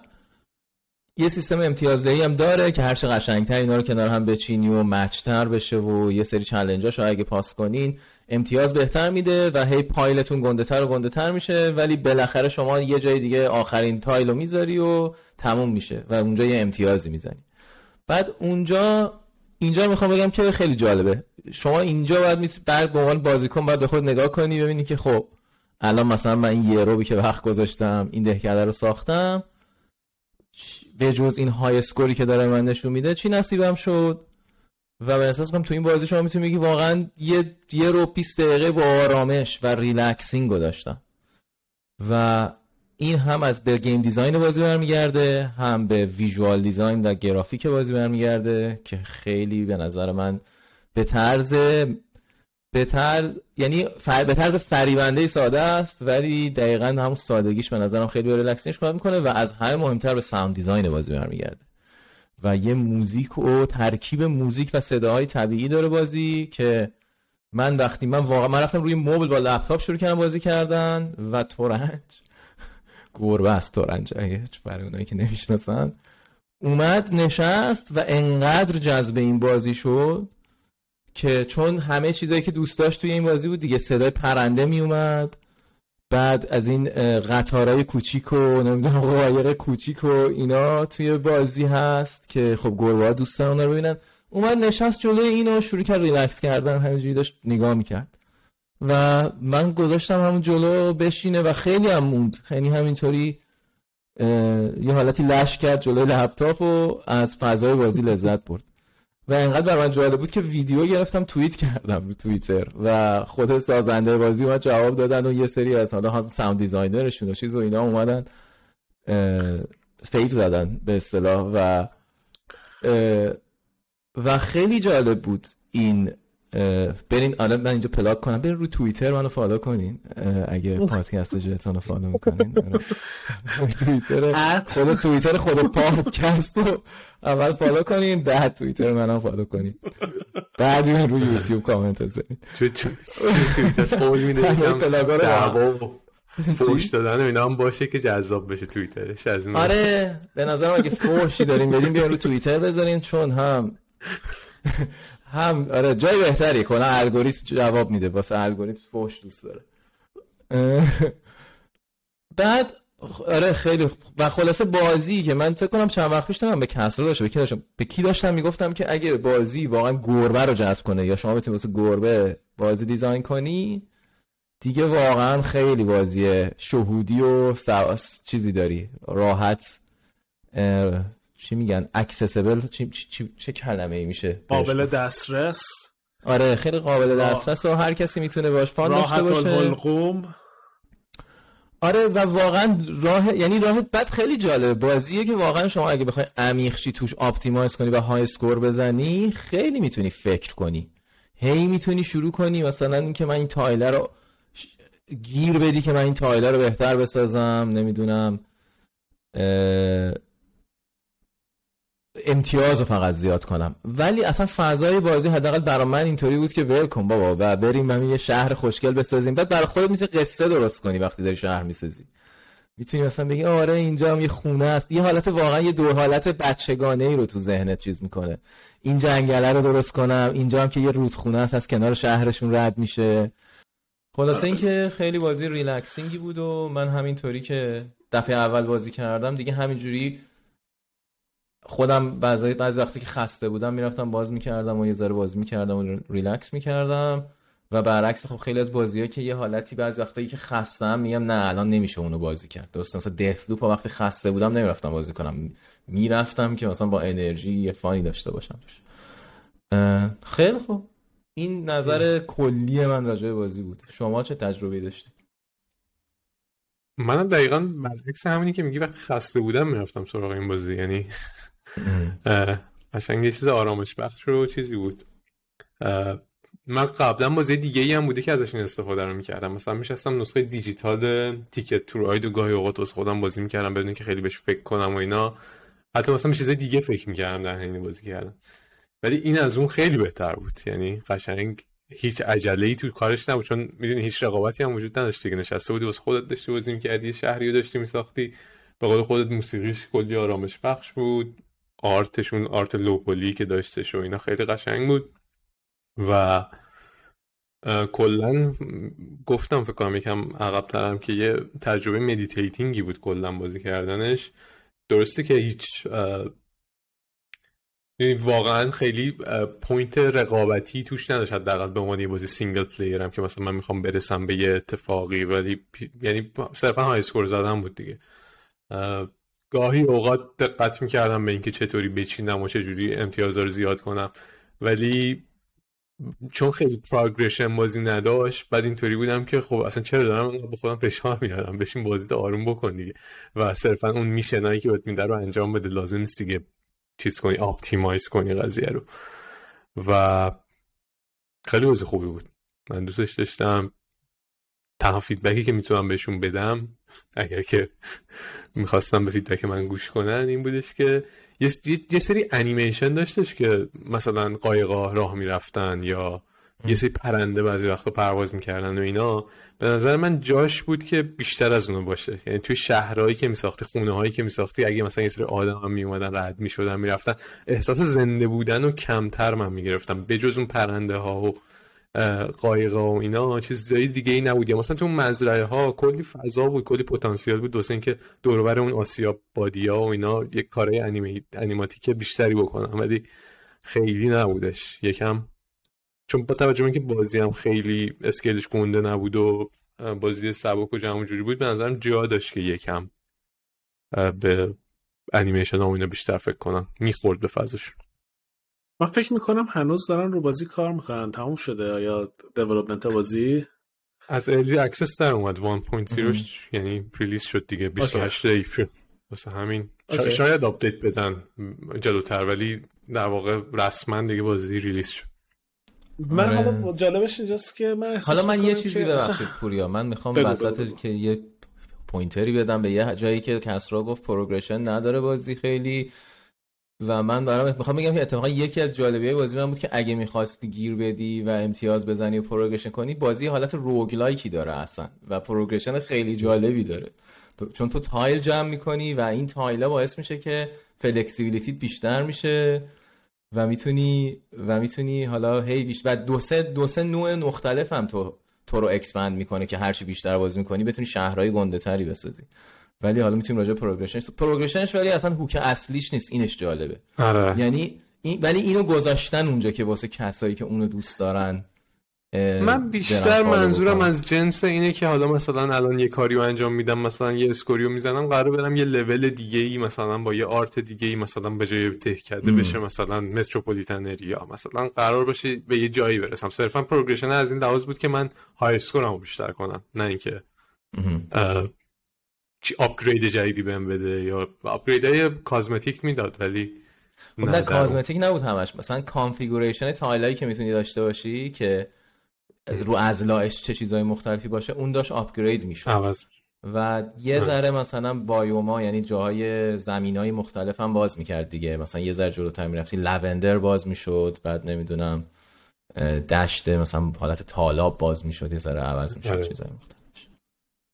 یه سیستم امتیازدهی هم داره که هر چه قشنگتر اینا رو کنار هم بچینی و match تر بشه و یه سری challenge اش رو اگه پاس کنین امتیاز بهتر میده و هی pile تون گنده تر و گنده تر میشه ولی بالاخره شما یه جای دیگه آخرین tile رو می‌ذاری و تموم میشه و اونجا یه امتیازی می‌زنی. بعد اونجا اینجا می‌خوام بگم که خیلی جالبه. شما اینجا باید بعد به عنوان بازیکن باید به خود نگاه کنی ببینی که خب الان مثلا من این یه که وقت گذاشتم این دهکده رو ساختم به جز این high score ی که داره من نشون میده چی نصیبم شد؟ و به احساس کنم تو این بازی شما می‌تونی بگی واقعا یه یه رو 20 دقیقه با آرامش و relaxing رو داشتم. و این هم از به game design بازی برمیگرده هم به visual design و گرافیک بازی برمیگرده که خیلی به نظر من به طرز به طرز یعنی فر... به طرز فریبنده ساده است ولی دقیقا همون سادگیش به نظرم خیلی به relaxing ش کمک می‌کنه و از همه مهمتر به sound design بازی برمیگرده. و یه موزیک و ترکیب موزیک و صداهای طبیعی داره بازی که من وقتی من واقعا من رفتم روی موبل با لپتاپ شروع کردم بازی کردن و تورنج گربه از تورنج برای اونایی که نمی‌شناسن. اومد نشست و انقدر جذب این بازی شد که چون همه چیزایی که دوست داشت توی این بازی بود دیگه صدای پرنده می اومد بعد از این قطارای کوچیک و نمی‌دونم قایق کوچیک و اینا توی بازی هست که خب گربه ها دوست دارن رو ببینن. اومد نشست جلوی اینو شروع کرد ریلکس کردن همینجوری داشت نگاه می‌کرد. و من گذاشتم همون جلو بشینه و خیلی هم موند. یعنی همینطوری یه حالتی لش کرد جلوی لپتاپ و از فضای بازی لذت برد. و انقدر برا من جالب بود که ویدیو گرفتم توییت کردم رو توییتر و خود سازنده بازی اومد جواب دادن و یه سری از حالا sound designer شون و چیز و اینا اومدن فیک زدن به اصطلاح و و خیلی جالب بود این برین الان من اینجا پلاک کنم. برین رو توییتر منو فالو کنین. اگه پادکست جتون رو فالو می‌کنین. توییتر خود توییتر خود پادکست رو اول فالو کنین بعد توییتر منم فالو کنین. بعد این رو یوتیوب کامنت بزنین توی توییترش قول میده دعوا فوش دادن و اینا هم باشه که جذاب بشه توییترش از من آره به نظرم اگه فوشی داریم بدیم بیان رو توییتر بذارین چون هم هم آره جای بهتری کنه الگوریتم جواب میده؟ واسه الگوریتم فوش دوست داره. بعد آره خیلی و خلاصه بازی که من فکر کنم چند وقت پیش به کسرا داشته به کی داشتم؟ به کی داشتم؟ می‌گفتم که اگه بازی واقعا گربه رو جذب کنه یا شما بتونید واسه گربه بازی دیزاین کنی دیگه واقعا خیلی بازی شهودی و چیزی داری راحت چی میگن؟ accessible چی, چی, چه کلمه ای میشه قابل دسترس. آره خیلی قابل دسترس و هر کسی می‌تونه باش fun داشته باشه. الحلقوم آره و واقعا راه یعنی راه بعد خیلی جالبه بازیه که واقعا شما اگه بخوای عمیق شی توش optimize کنی و high score بزنی خیلی می‌تونی فکر کنی. هی می‌تونی شروع کنی. مثلا اینکه من این تایلر رو گیر بدی که من این تایلر رو بهتر بسازم. نمی‌دونم امتیاز رو فقط زیاد کنم. ولی اصلا فضای بازی حداقل برای من اینطوری بود که ول کن بابا و بریم همین یه شهر خوشگل بسازیم. بعد برای خودت میشه قصه درست کنی وقتی داری شهر می‌سازی. می‌تونی مثلا بگی آره اینجا هم یه خونه است. یه حالت واقعا یه دو حالت بچگانه ای رو تو ذهنت چیز می‌کنه. این جنگله رو درست کنم اینجا هم که یه رودخونه است از کنار شهرشون رد میشه. خلاصه اینکه خیلی بازی relaxing ی بود و من همینطوری که دفعه اول بازی کردم دیگه همینجوری خودم بعضی بعضی وقتی که خسته بودم می‌رفتم باز می‌کردم و یه ذره بازی می‌کردم و ریلکس می‌کردم. و برعکس خب خیلی از بازی که یه حالتی بعضی وقتایی که خستم میگم نه الان نمیشه اونو بازی کرد. درسته؟ مثلا Deathloop وقتی خسته بودم نمی‌رفتم بازی کنم. می‌رفتم که مثلا با انرژی یه فانی داشته باشم خیلی خوب. این نظر کلی من راجع به بازی بود. شما چه تجربه داشتید منم دقیقا برعکس همینی که میگی وقتی خسته بودم می‌رفتم سراغ این بازی. یعنی یه چیز آرامش بخش رو چیزی بود. من قبلا بازی دیگه ای هم بوده که ازش این استفاده رو می‌کردم. مثلا میشستم نسخه دیجیتال تیکت تو راید و گاهی اوقات واسه خودم بازی می‌کردم بدون که خیلی بهش فکر کنم و اینا. حتی مثلا به چیزای دیگه فکر می‌کردم در حین بازی کردم ولی این از اون خیلی بهتر بود. یعنی قشنگ هیچ عجله ای تو کارش نبود. چون می‌دونی هیچ رقابتی هم وجود نداشت که نشسته بودی واسه خودت داشتی بازی می‌کردی شهری رو داشتی میساختی. به قول خودت موسیقیش کلی آرامش بخش بود. آرتشون آرت لوپولی که داشتش و اینا خیلی قشنگ بود. و کلا گفتم فکر کنم یکم عقب ترم که یه تجربه meditating ی بود کلا بازی کردنش. درسته که هیچ یعنی واقعا خیلی point رقابتی توش نداشت. حداقل به عنوان بازی single player م که مثلا من می‌خوام برسم به یه اتفاقی ولی یعنی صرفا high score زدن بود دیگه. گاهی اوقات دقت می‌کردم به اینکه چطوری بچینم و چجوری امتیازها رو زیاد کنم. ولی چون خیلی progression بازی نداشت بعد اینطوری بودم که خب اصلا چرا دارم به خودم فشار میارم؟ بشین بازی آروم بکن دیگه. و صرفا اون mission ایی که بهت میده رو انجام بده. لازم نیست دیگه چیز کنی optimize کنی قضیه رو. و خیلی بازی خوبی بود. من دوستش داشتم. تنها feedback ی که می‌تونم بهشون بدم اگر که می‌خواستم به feedback من گوش کنن این بودش که یه, یه سری انیمیشن داشتش که مثلا قایقا راه می‌رفتن یا یه سری پرنده بعضی وقتا پرواز می‌کردن و اینا. به نظر من جاش بود که بیشتر از اونو باشه. یعنی توی شهرهایی که میساختی خونه هایی که میساختی اگه مثلا یه سری آدم هم میومدن رد می‌شدن می‌رفتن احساس زنده بودن و کمتر من می‌گرفتم بجز اون پرنده ها و قایقا و اینا چیزای دیگه ای نبود یا مثلا تو مزرعه ها کلی فضا بود کلی پتانسیل بود دوست اینکه دور اون آسیا بادیا و اینا یک کارهای انیمه انیماتیک بیشتری بکنم ولی خیلی نبودش. یکم چون با توجه که بازی هم خیلی scale ش گنده نبود و بازی سبک و جمع جوری بود به نظرم جا داشت که یکم به انیمیشن ها اینا بیشتر فکر کنم می‌خورد به فضاشون. من فکر می‌کنم هنوز دارن رو بازی کار می‌کنن. تموم شده یا development بازی؟ از early access در اومد. 1.0 یعنی release شد دیگه. 28 April. واسه همین. شا... شاید update بدن جلوتر ولی در واقع رسما دیگه بازی release شد. من آره. حالا جالبش اینجاست که من حالا من یه چیزی ببخشید پوریا. من می‌خوام وسط که یه pointer ی بدم به یه جایی که کسرا گفت progression نداره بازی خیلی. و من برام می‌خوام بگم که اتفاقا یکی از جالبیه بازی من بود که اگه می‌خواستی گیر بدی و امتیاز بزنی و progression کنی بازی حالت roguelike ی داره اصلا و progression خیلی جالبی داره. چون تو tile جمع می‌کنی و این tile ا باعث میشه که flexibility بیشتر میشه و می‌تونی و می‌تونی حالا هی بیشتر و دو سه دو سه نوع مختلف هم تو تو رو expand می‌کنه که هرچی بیشتر بازی می‌کنی بتونی شهرهای گنده تری بسازی. ولی حالا می‌تونیم راجع progression ش progression ش ولی اصلا hook اصلیش نیست. اینش جالبه. آره. یعنی این ولی اینو گذاشتن اونجا که واسه کسایی که اونو دوست دارن من بیشتر منظورم از جنس اینه که حالا مثلا الان یه کاریو انجام میدم مثلا یه score ی و می‌زنم قرار برم یه لول دیگه ای مثلا با یه art دیگه ای مثلا به جای دهکده بشه مثلا metropolitan area مثلا قرار باشه به یه جایی برسم. صرفا progression از این لحاظ بود که من high score مو بیشتر کنم نه اینکه چی upgrade جدیدی بهم بده یا upgrade های cosmetic می‌داد ولی خب نه cosmetic نبود همش. مثلا configuration tile ایی که می‌تونی داشته باشی که رو اضلاعش چه چیزهای مختلفی باشه اون داشت upgrade می‌شد. و یه ذره مثلا biome ا یعنی جاهای زمین های مختلف هم باز می‌کرد دیگه. مثلا یه ذره جلوتر می‌رفتی lavender باز می‌شد بعد نمی‌دونم دشت مثلا حالت تالاب باز می‌شد یه ذره عوض می‌شد آره. چیزهای مختلف.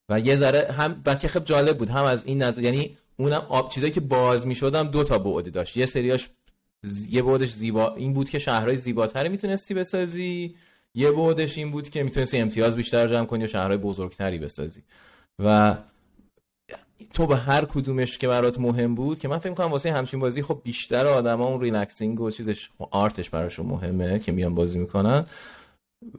و یه ذره هم بلکه خب جالب بود. هم از این نظر یعنی اونم آب چیزایی که باز می‌شدم دو تا بعد داشت. یه سریاش یه بعدش زیبا این بود که شهرهای زیباتری می‌تونستی بسازی. یه بعدش این بود که می‌تونستی امتیاز بیشتر جمع کنی و شهرهای بزرگتری بسازی. و تو به هر کدومش که برات مهم بود که من فکر کنم واسه همچین بازی خب بیشتر آدما اون relaxing و چیزش art ش براشون مهمه که میان بازی می‌کنن.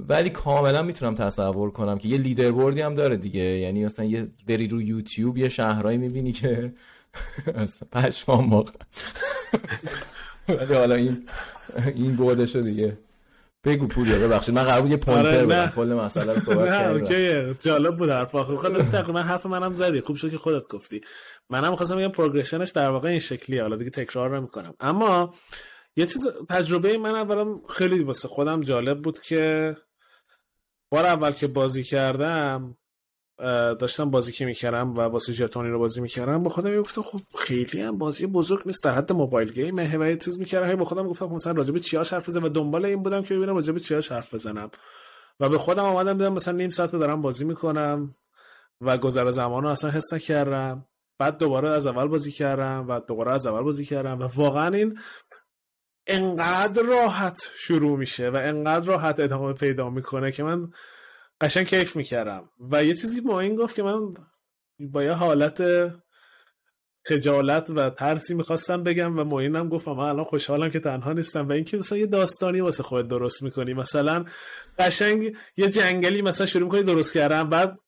ولی کاملا می‌تونم تصور کنم که یه leaderboard ی هم داره دیگه. یعنی مثلا یه بری رو یوتیوب یه شهرهایی می‌بینی که پشمان موقع ولی حالا این این بردشو دیگه. بگو پوریا ببخشید. من قرار بود یه pointer آره، بدم. نه. کل مسئله رو صحبت کردم okay. جالب بود حرف آخر. خود تقریبا حرف منم زدی. خوب شد که خودت گفتی. منم خواستم بگم progression ش در واقع این شکلیه. حالا دیگه تکرار نمی‌کنم. اما یه چیز تجربه من اولا خیلی واسه خودم جالب بود که بار اول که بازی کردم داشتم بازی که می‌کردم و واسه ژتونی رو بازی می‌کردم با خودم گفتم خب خیلی هم بازی بزرگ نیست در حد موبایل گیمه و یه چیز می‌کردم با خودم گفتم خب مثلا راجع به چیاش حرف بزنم و دنبال این بودم که ببینم راجع به چیاش حرف بزنم. و به خودم آمدم دیدم مثلا نیم ساعت دارم بازی می‌کنم و گذر زمان رو اصلا حس نکردم. بعد دوباره از اول بازی کردم و دوباره از اول بازی کردم و واقعا این انقدر راحت شروع میشه و انقدر راحت ادامه پیدا می‌کنه که من قشنگ کیف می‌کردم. و یه چیزی با این گفت که من با یه حالت خجالت و ترسی می‌خواستم بگم و معینم گفتم من الان خوشحالم که تنها نیستم و اینکه مثلا یه داستانی واسه خودت درست می‌کنی. مثلا قشنگ یه جنگلی مثلا شروع می‌کنی درست کردن بعد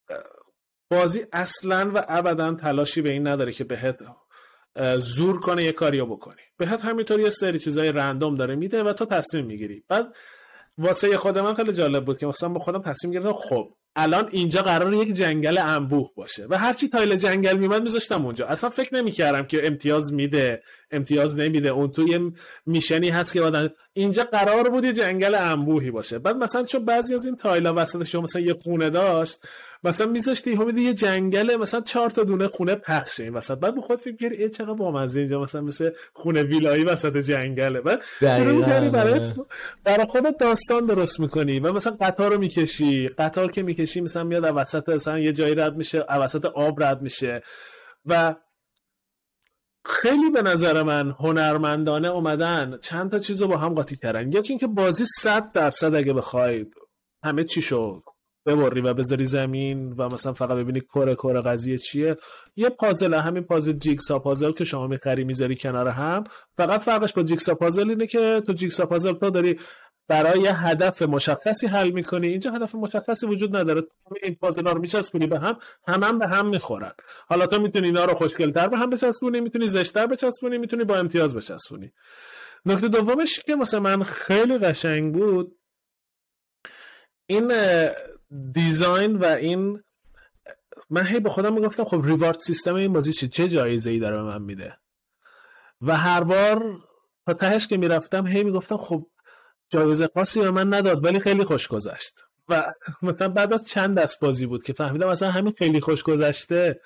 بازی اصلا و ابدا تلاشی به این نداره که بهت زور کنه یه کاریو بکنی. بهت همینطور یه سری چیزای رندوم داره میده و تو تصمیم می‌گیری. بعد واسه خود من خیلی جالب بود که مثلا با خودم تصمیم گرفتم خب الان اینجا قرار یک جنگل انبوه باشه و هرچی تایل جنگل میمد میذاشتم اونجا. اصلا فکر نمی‌کردم که امتیاز میده امتیاز نمیده. اون توی میشنی هست که آدم اینجا قرار بود یه جنگل انبوهی باشه. بعد مثلا چون بعضی از این تایلا وسطش مثلا یه خونه داشت مثلا میذاشتی هم یه جنگل مثلا چهار تا دونه خونه پخشه این وسط. بعد خود فکر کردی چقدر بامزه اینجا مثلا مثل خونه ویلایی وسط جنگله. بعد کردی برای آره. برای خودت داستان درست می‌کنی و مثلا قطار رو می‌کشی. قطار که می‌کشی مثلا میاد وسط مثلا یه جایی رد میشه وسط آب رد میشه. و خیلی به نظر من هنرمندانه اومدن چند تا چیز رو با هم قاطی کردن. یکی اینکه بازی صد درصد اگه بخواید همه چی شو ببری و بذاری زمین و مثلا فقط ببینی کره کره قضیه چیه. یه پازل همین پازل جیکسا پازل که شما می‌خری می‌ذاری کنار هم. فقط فرقش با جیکسا پازل اینه که تو جیکسا پازل تو داری برای هدف مشخصی حل می‌کنی. اینجا هدف مشخصی وجود نداره. تو این پازل رو میچسبونی به هم هم هم به هم می‌خورن. حالا تو می‌تونی اینا رو خوشگلتر به هم بچسبونی می‌تونی زشتر بچسبونی می‌تونی با امتیاز بچسبونی. نکته دومش که مثلا من خیلی قشنگ بود این دیزاین و این من هی به خودم می‌گفتم خب ریوارد سیستم این بازی چی چه جایزه ای داره به من میده؟ و هر بار تا تهش که می‌رفتم هی می‌گفتم خب جایزه خاصی به من نداد ولی خیلی خوش گذشت. و مثلا بعد از چند دست بازی بود که فهمیدم مثلا همین خیلی خوش گذشته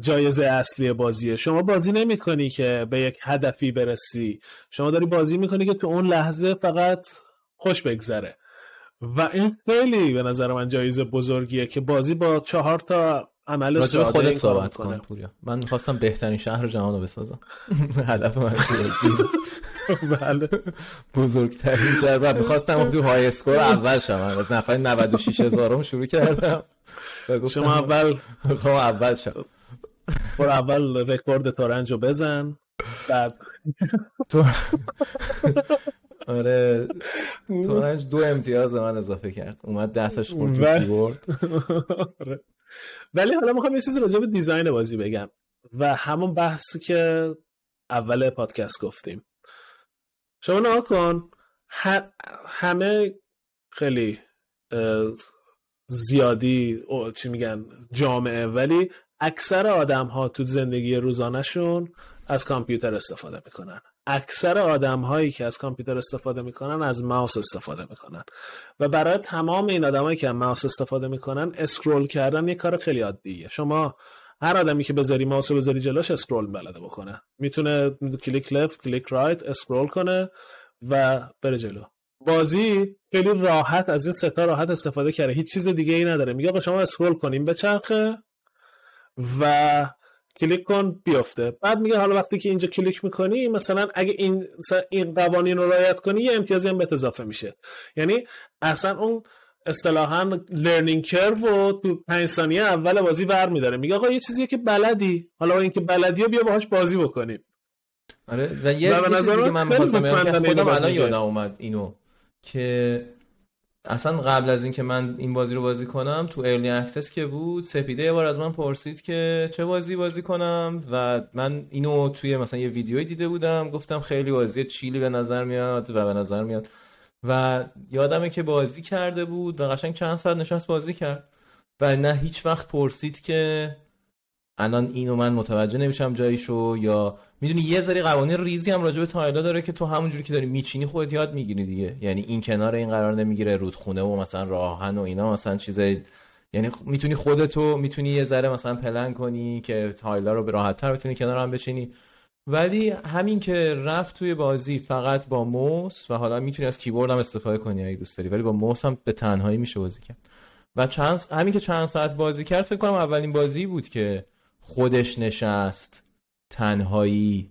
جایزه اصلی بازیه. شما بازی نمی کنی که به یک هدفی برسی. شما داری بازی می‌کنی که تو اون لحظه فقط خوش بگذره. و این خیلی به نظر من جایزه بزرگیه که بازی با چهار تا عمل ساده خودت صحبت کن. پوریا. من می‌خواستم بهترین شهر جهان رو بسازم. هدف من. بله. بزرگترین شهر و می‌خواستم تو های اسکور اول شم. از نفر 96 هزارم شروع کردم. شما اول می‌خوام اول شم. برو اول رکورد تورنج رو بزن. بعد تو آره تورنج دو امتیاز من اضافه کرد. اومد دستش خورد تو و- کیبورد. آره. ولی حالا می‌خوام یه چیزی راجع به design بازی بگم. و همون بحثی که اول پادکست گفتیم. شما نها کن. همه خیلی زیادی چی میگن جامعه ولی اکثر آدم ها تو زندگی روزانهشون از کامپیوتر استفاده می‌کنن. اکثر آدم هایی که از کامپیوتر استفاده می‌کنن از ماوس استفاده می‌کنن. و برای تمام این آدمایی که از ماوس استفاده می‌کنن scroll کردن یه کار خیلی عادیه. شما هر آدمی که بذاری ماوس بذاری جلوش scroll بلده بکنه. می‌تونه click left click right scroll کنه و بره جلو. بازی خیلی راحت از این سه تا راحت استفاده کرده. هیچ چیز دیگه ای نداره. میگه آقا شما scroll کنی بچرخه و کلیک کن بیفته. بعد میگه حالا وقتی که اینجا کلیک می‌کنی مثلا اگه این این قوانین رو رعایت کنی یه امتیازی هم بهت اضافه میشه. یعنی اصلا اون اصطلاحا learning curve و تو پنج ثانیه اول بازی ور میداره. میگه آقا یه چیزیه که بلدی. حالا اینکه بلدی بیا باهاش بازی بکنیم. آره و یه, چیزی که من می‌خواستم بگم خودم الان. یادم اومد اینو که اصلا قبل از اینکه من این بازی رو بازی کنم تو early access که بود سپیده یه بار از من پرسید که چه بازی بازی کنم؟ و من اینو توی مثلا یه ویدیوی دیده بودم. گفتم خیلی بازی chill ی به نظر میاد و به نظر میاد و یادمه که بازی کرده بود و قشنگ چند ساعت نشست بازی کرد و نه هیچ وقت پرسید که الان اینو من متوجه نمیشم جاییشو یا می‌دونی یه ذره قوانین ریزی هم راجع به تایلا داره که تو همونجوری که داری میچینی خودت یاد می‌گیری دیگه. یعنی این کنار این قرار نمی‌گیره رودخونه و مثلا راهن و اینا مثلا چیزای یعنی می‌تونی خودتو می‌تونی یه ذره مثلا پلن کنی که تایلا رو به راحت تر بتونی کنار هم بچینی. ولی همین که رفت توی بازی فقط با موس و حالا می‌تونی از کیبورد هم استفاده کنی اگه دوست داری ولی با موس هم به تنهایی میشه بازی کرد. و چند همین که چند ساعت بازی کرد فکر کنم اولین بازی بود که خودش نشست تنهایی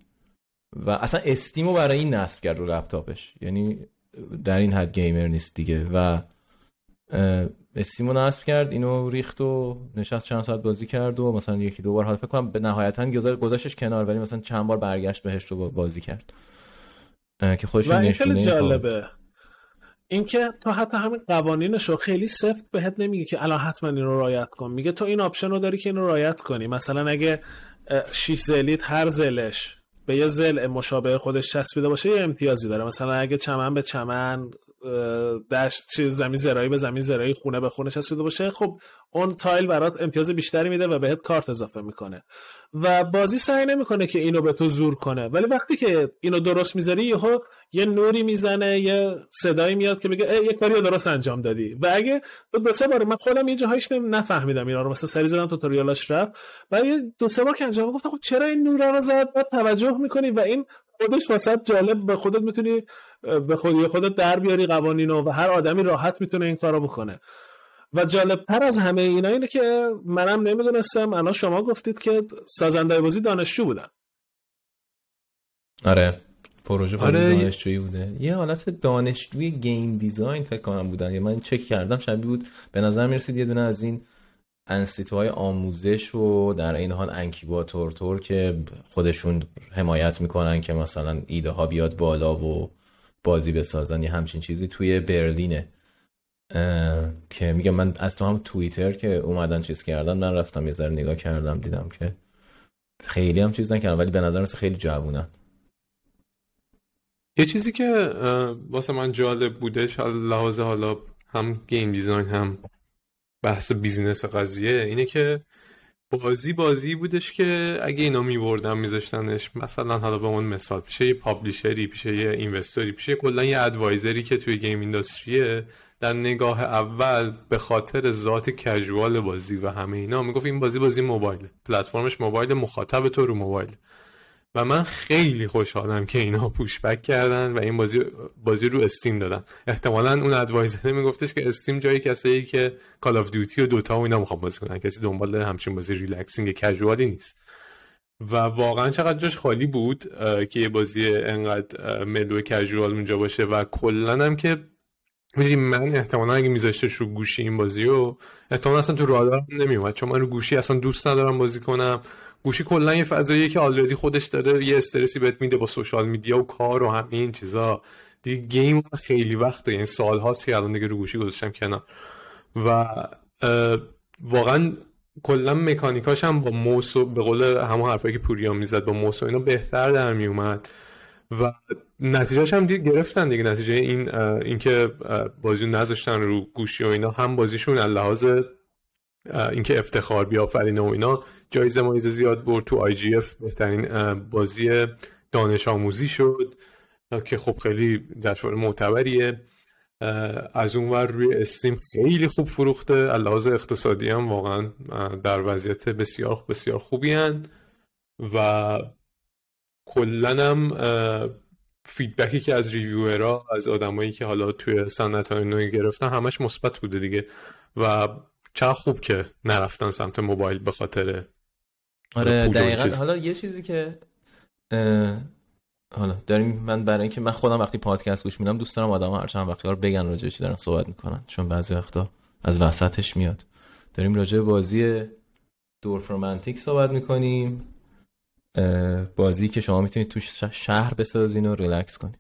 و اصلا استیمو برای این نصب کرد رو لپتاپش. یعنی در این حد گیمر نیست دیگه. و استیمو نصب کرد اینو ریخت و نشست چند ساعت بازی کرد و مثلا یکی دو بار حالا فکر کنم به نهایتا گذار- گذاشتش کنار ولی مثلا چند بار برگشت بهش رو بازی کرد. که خیلی نشونه. جالبه. اینکه تو حتی همین قوانینش رو خیلی سفت بهت نمیگه که الان حتما این رو رعایت کن. میگه تو این option رو داری که این رو رعایت کنی. مثلا اگه اه، شیش ضلعیت هر ضلعش به یه ضلع مشابه خودش چسبیده باشه یه امتیازی داره. مثلا اگه چمن به چمن دشت چیز زمین زراعی به زمین زراعی خونه به خونه چسبیده باشه. خب اون tile برات امتیاز بیشتری میده و بهت کارت اضافه می‌کنه. و بازی سعی نمی‌کنه که اینو به تو زور کنه. ولی وقتی که اینو درست می‌ذاری یهو یه نوری می‌زنه یه صدایی میاد که ای یه کاری رو درست انجام دادی. و اگه دو, دو سه بار من خودم یه جاهایش نفهمیدم اینا رو مثلا سری زدم توتوریالاش رفت. و یه دو سه بار که انجام گفتم خب چرا این نورا رو زد؟ بعد توجه می‌کنی و این خودش واسط جالب به خودت می‌تونی به خودی خودت در بیاری قوانینو و هر آدمی راحت می‌تونه این کارو بکنه. و جالب تر از همه اینا اینه که منم نمی‌دونستم الان شما گفتید که سازنده بازی دانشجو بودن. آره. پروژه آره. دانشجویی بوده. یه حالت دانشجوی گیم دیزاین فکر کنم بودن. یه من چک کردم شبیه بود به نظر می‌رسید یه دونه از این انستیتوهای آموزش و در این حال انکیباتور تور که خودشون حمایت می‌کنن که مثلا ایده ها بیاد بالا و بازی بسازن. یه همچین چیزی توی برلینه. که میگم من از تو هم توییتر که اومدن چیز کردن من رفتم یه ذره نگاه کردم دیدم که خیلی هم چیز نکردم ولی به نظر خیلی جوونن. یه چیزی که واسه من جالب بودش حالا لحاظ حالا هم game design هم بحث business قضیه اینه که بازی بازی بودش که اگه اینا میبردن میذاشتنش مثلا حالا به اون مثال پیش یه publisher ی پیش یه investor ی پیش کلا یه advisor ی که توی game industry ه در نگاه اول به خاطر ذات casual بازی و همه اینا می‌گفت این بازی بازی موبایل پلتفرمش موبایل مخاطب تو رو موبایل. و من خیلی خوشحالم که اینا push back کردن و این بازی بازی رو Steam دادن. احتمالا اون advisor میگفتش که Steam جایی کسایی که Call of Duty و Dota و اینا می‌خوام بازی کنن. کسی دنبال همچین بازی relaxing casual ی نیست. و واقعا چقدر جاش خالی بود که یه بازی انقدر mellow casual اونجا باشه و کلا هم که می‌دونی من احتمالا اگه میذاشتش رو گوشی این بازی رو احتمالا اصلا تو رادارم نمیومد چون من رو گوشی اصلا دوست ندارم بازی کنم. گوشی کلا یه فضاییه که آلردی خودش داره یه استرسی بهت میده با سوشال میدیا و کار و همه این چیزا. دیگه گیم خیلی وقته یعنی سال هاست که الان دیگه رو گوشی گذاشتم کنار. و واقعا کلا مکانیکاش هم با موس به قول همون حرفایی که پوریا می‌زد با موس و اینا بهتر در میومد و نتیجهش هم دیگه گرفتن دیگه. نتیجه این اینکه بازی نذاشتن رو گوشی و اینا هم بازیشون از لحاظ اینکه افتخار بیافرینه و اینا. جایزه مایزه زیاد برد تو IGF بهترین بازی دانش آموزی شد. که خب خیلی جشنواره معتبریه. از اون ور روی Steam خیلی خوب فروخته. لحاظ اقتصادی هم واقعا در وضعیت بسیار بسیار خوبی هن. و کلا هم feedback ی که از ریویورها از آدمایی که حالا توی صنعت های نوعی گرفتن همش مثبت بوده دیگه. و چه خوب که نرفتن سمت موبایل به خاطر آره دقیقا. حالا یه چیزی که حالا داریم من برای اینکه من خودم وقتی پادکست گوش میدم دوست دارم آدم هر چند وقتی رو بگن راجع چی دارن صحبت می‌کنن چون بعضی وقتا از وسطش میاد. داریم راجع بازی دورفرومنتیک صحبت می‌کنیم. بازی که شما می‌تونید توش شهر بسازین و ریلکس کنید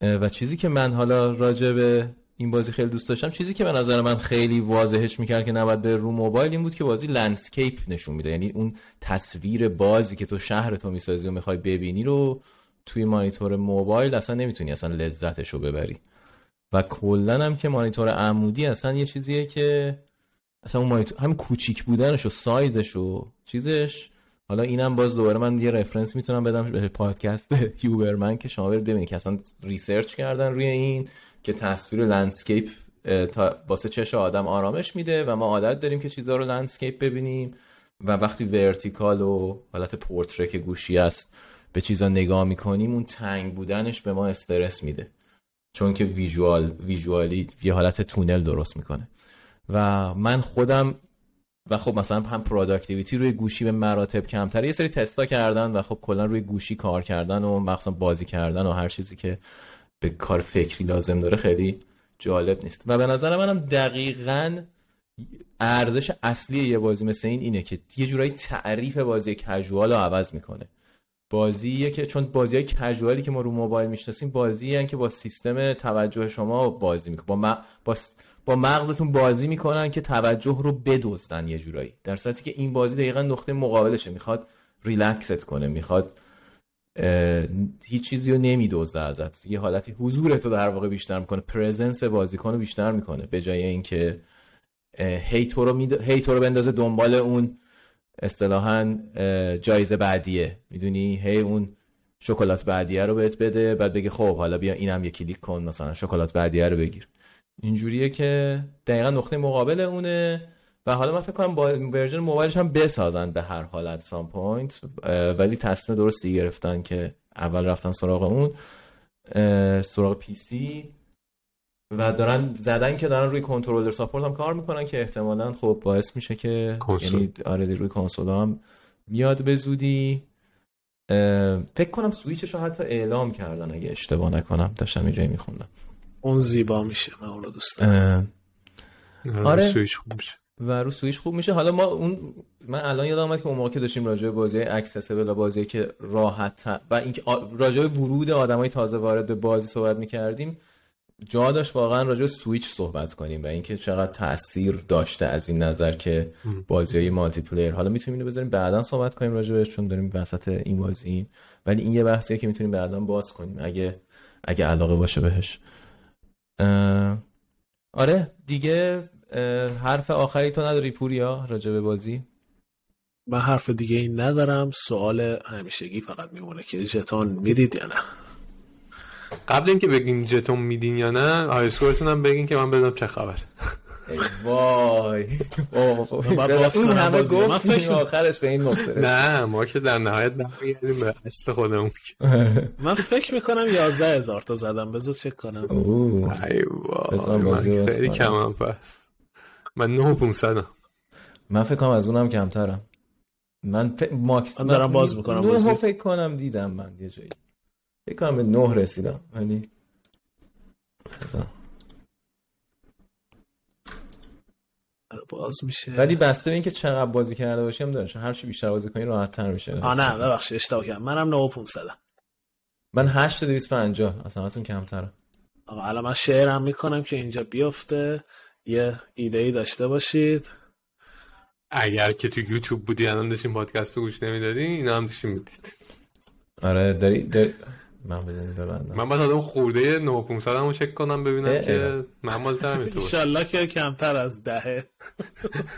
و چیزی که من حالا راجع به این بازی خیلی دوست داشتم. چیزی که به نظر من خیلی واضحش می‌کرد که نباید به رو موبایل این بود که بازی landscape نشون میده. یعنی اون تصویر بازی که تو شهر تو می‌سازی و می‌خوای ببینی رو توی مانیتور موبایل اصلا نمی‌تونی اصلا لذتش رو ببری. و کلا هم که مانیتور عمودی اصلا یه چیزیه که اصلا اون مانیتور هم کوچیک بودنش و سایزش و چیزش. حالا اینم باز دوباره من یه reference می‌تونم بدم به پادکست Huberman که شما برید ببینید که اصلا research کردن روی این. که تصویر landscape تا واسه چشم آدم آرامش میده و ما عادت داریم که چیزها رو landscape ببینیم و وقتی vertical و حالت portrait گوشی است به چیزا نگاه می‌کنیم اون تنگ بودنش به ما استرس میده. چون که visual visually یه حالت tunnel درست می‌کنه. و من خودم و خب مثلا هم productivity روی گوشی به مراتب کمتره. یه سری تستا کردن و خب کلا روی گوشی کار کردن و مخصوصا بازی کردن و هر چیزی که به کار فکری لازم داره خیلی جالب نیست. و به نظر منم دقیقا ارزش اصلی یه بازی مثل این اینه که یه جورایی تعریف بازی کژوال رو عوض می‌کنه. بازیه که چون بازی های کژوالی که ما رو موبایل می‌شناسیم بازی که با سیستم توجه شما بازی می‌کنه با, با با مغزتون بازی می‌کنن که توجه رو بدزدن یه جورایی. در صورتی که این بازی دقیقا نقطه مقابلشه. می‌خواد ریلکست کنه می‌خواد هیچ چیزی رو نمیدزده ازت. یه حالتی حضورت رو در واقع بیشتر می‌کنه. presence بازیکن رو بیشتر می‌کنه. به جای اینکه هی تو رو, هی تو رو بندازه دنبال اون اصطلاحا جایزه بعدیه. می‌دونی؟ هی اون شکلات بعدیه رو بهت بده بعد بگه خب حالا بیا اینم یه کلیک کن مثلا شکلات بعدیه رو بگیر. اینجوریه که دقیقا نقطه مقابل اونه. و حالا من فکر کنم با version موبایلش هم بسازن به هر حالت some point ولی تصمیم درستی گرفتن که اول رفتن سراغ اون سراغ پی سی و دارن زدن که دارن روی کنترلر support هم کار می‌کنن که احتمالا خب باعث میشه که یعنی آره روی کنسول هم میاد به زودی. فکر کنم سویچش رو حتی اعلام کردن اگه اشتباه نکنم داشتم اینجایی میخوندم. اون زیبا میشه من اونو دوست دارم. آره. سویچ خوب میشه. و رو سویچ خوب میشه. حالا ما اون من الان یادم اومد که اون موقع که داشتیم راجع به بازی accessible و بازی که راحت و اینکه راجع به ورود آدمای تازه وارد به بازی صحبت می‌کردیم جا داشت واقعا راجع به سویچ صحبت کنیم و اینکه چقدر تاثیر داشته از این نظر که بازی های multiplayer حالا می‌تونیم اینو بذاریم بعدا صحبت کنیم راجع بهش چون داریم وسط این بازی. ولی این یه بحثیه که می‌تونیم بعدا باز کنیم اگه اگه علاقه باشه بهش. آره دیگه حرف آخری تو نداری پوریا راجع به بازی؟ من حرف دیگه این ندارم. سوال همیشگی فقط میمونه که جتان می‌دید یا نه. قبل اینکه بگین جتون میدین یا نه های سکورتون هم بگین که من بدونم چه خبر. وای. این همه گفت آخرش به این نقطه نه ما که در نهایت برمیگردیم به اصل خودمون من فکر می‌کنم یازده هزار تا زدم. بذار چک کنم. ای وای خیلی کمم پس. من نه و پونسدم من فکر کنم از اونم کمترم. من ف... ماکس من دارم باز می‌کنم نه فکر کنم دیدم من یه جایی. فکر کنم به نه رسیدم ولی باز میشه. ولی بسته به اینکه چقدر بازی کرده باشیم داره چون هر چی بیشتر بازی کنی راحت تر میشه. آ نه ببخشید اشتباه کردم. منم 9500 من 8250 اصلا ازون کمتره آقا الان من شعرم می‌کنم که اینجا بیفته. یه ایده ای داشته باشید. اگر که تو یوتیوب بودی الان داشتیم پادکست رو گوش نمی‌دادی اینا هم داشتیم می‌دید آره داری, داری... من بزنید ببندم. من باید آدم خورده 9500 همو چک کنم ببینم که من مالتر می‌تونه انشالله که کمتر از دهه.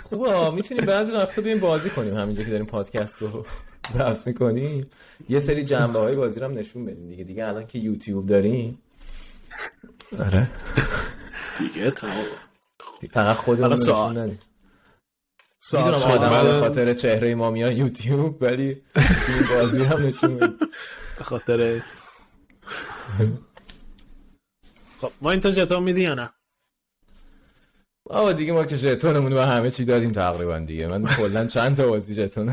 خوبه می‌تونیم بعضی وقتا بیایم بازی کنیم. همینجا که داریم پادکست رو ضبط می‌کنیم. یه سری جنبه های بازی رو هم نشون بدیم دیگه. دیگه الان که یوتیوب داریم. آره. دیگه تمام. فقط خودمون نشون ندیم. می‌دونم آدم به خاطر چهره ما میان یوتیوب ولی این بازی هم نشون میدیم. به خاطر خب ما این تا جتا میدی یا نه؟ آقا دیگه ما که ژتونمون به همه چی دادیم تقریبا دیگه. من کلا چند تا بازی ژتون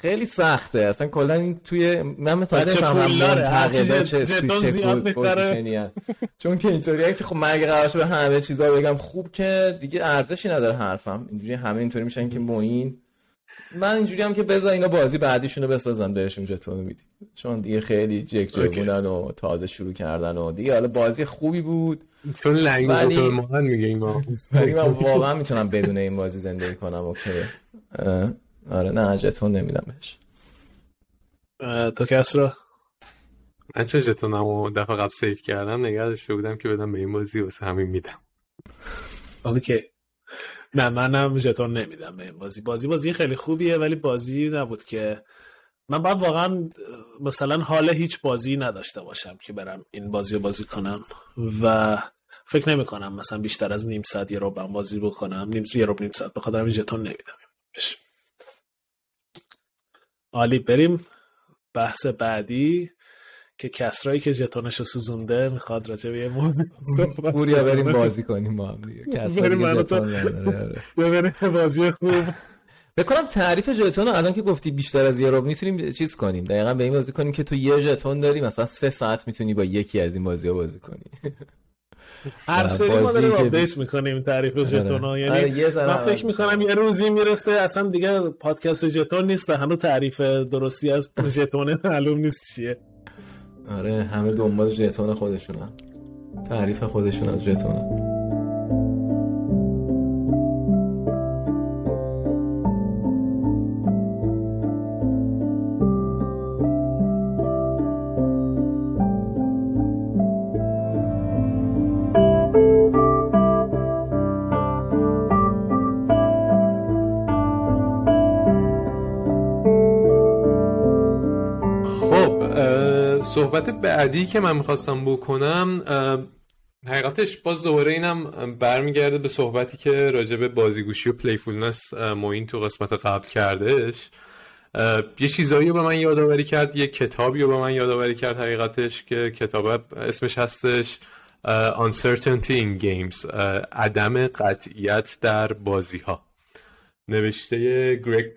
خیلی سخته. اصلا کلا این توی من منتقدا ژ- چه چه. چون که اینطوریه که خب من اگه به همه چیزا بگم خوب که دیگه ارزشی نداره حرفم. اینجوری همه اینطوری میشن که موین من اینجوری هم که بذار اینا بازی بعدیشونو بسازن بهشون ژتون میدی. چون دیگه خیلی جک جگونن و تازه شروع کردن و دیگه حالا بازی خوبی بود. چون لنگ ولی-. ماهن میگه این ما ولی من واقعا می‌تونم بدون این بازی زندگی کنم اوکی. آره نه ژتون نمیدم بهش. تو کس را من چون ژتونم و دفعه قبل سیف کردم نگه داشته بودم که بدم به این بازی واسه همین میدم. اوکی نه منم ژتون نمیدم به این بازی. بازی بازی خیلی خوبیه ولی بازی نبود که من باید واقعا مثلا حال هیچ بازی نداشته باشم که برم این بازی رو بازی کنم و فکر نمی کنم مثلا بیشتر از نیم ساعت یه رو بازی بکنم. نیم یه رو نیم ساعت بخاطر همین ژتون نمیدم. عالی بریم. بحث بعدی. که کسرایی که ژتونش رو سوزونده می‌خواد راجع به یه موضوع صحبت پوریا بریم کنه. بازی کنیم با هم دیگه. بریم آره. ببریم بازی خوب. بکنم تعریف ژتون رو الان که گفتی بیشتر از یه رو می‌تونیم چیز کنیم. دقیقا به این بازی کنیم که تو یه ژتون داری مثلا سه ساعت می‌تونی با یکی از این بازی ها بازی کنی. هر سری ما داریم که آپدیت می‌کنیم تعریف ژتون ها آره، یعنی من فکر می‌کنم یه روزی می‌رسه اصلا دیگه پادکست ژتون نیست و هنوز تعریف درستی از ژتون معلوم نیست چیه. آره همه دنبال ژتون خودشونن. تعریف خودشون از ژتون بعدی که من می‌خواستم بکنم حقیقتش باز دوباره اینم برمیگرده به صحبتی که راجع به بازیگوشی و playfulness معین تو قسمت قبل کردش. یه چیزایی رو به من یادآوری کرد یه کتابی رو به من یادآوری کرد حقیقتش که کتاب اسمش هستش Uncertainty in Games عدم قطعیت در بازی ها نوشته Greg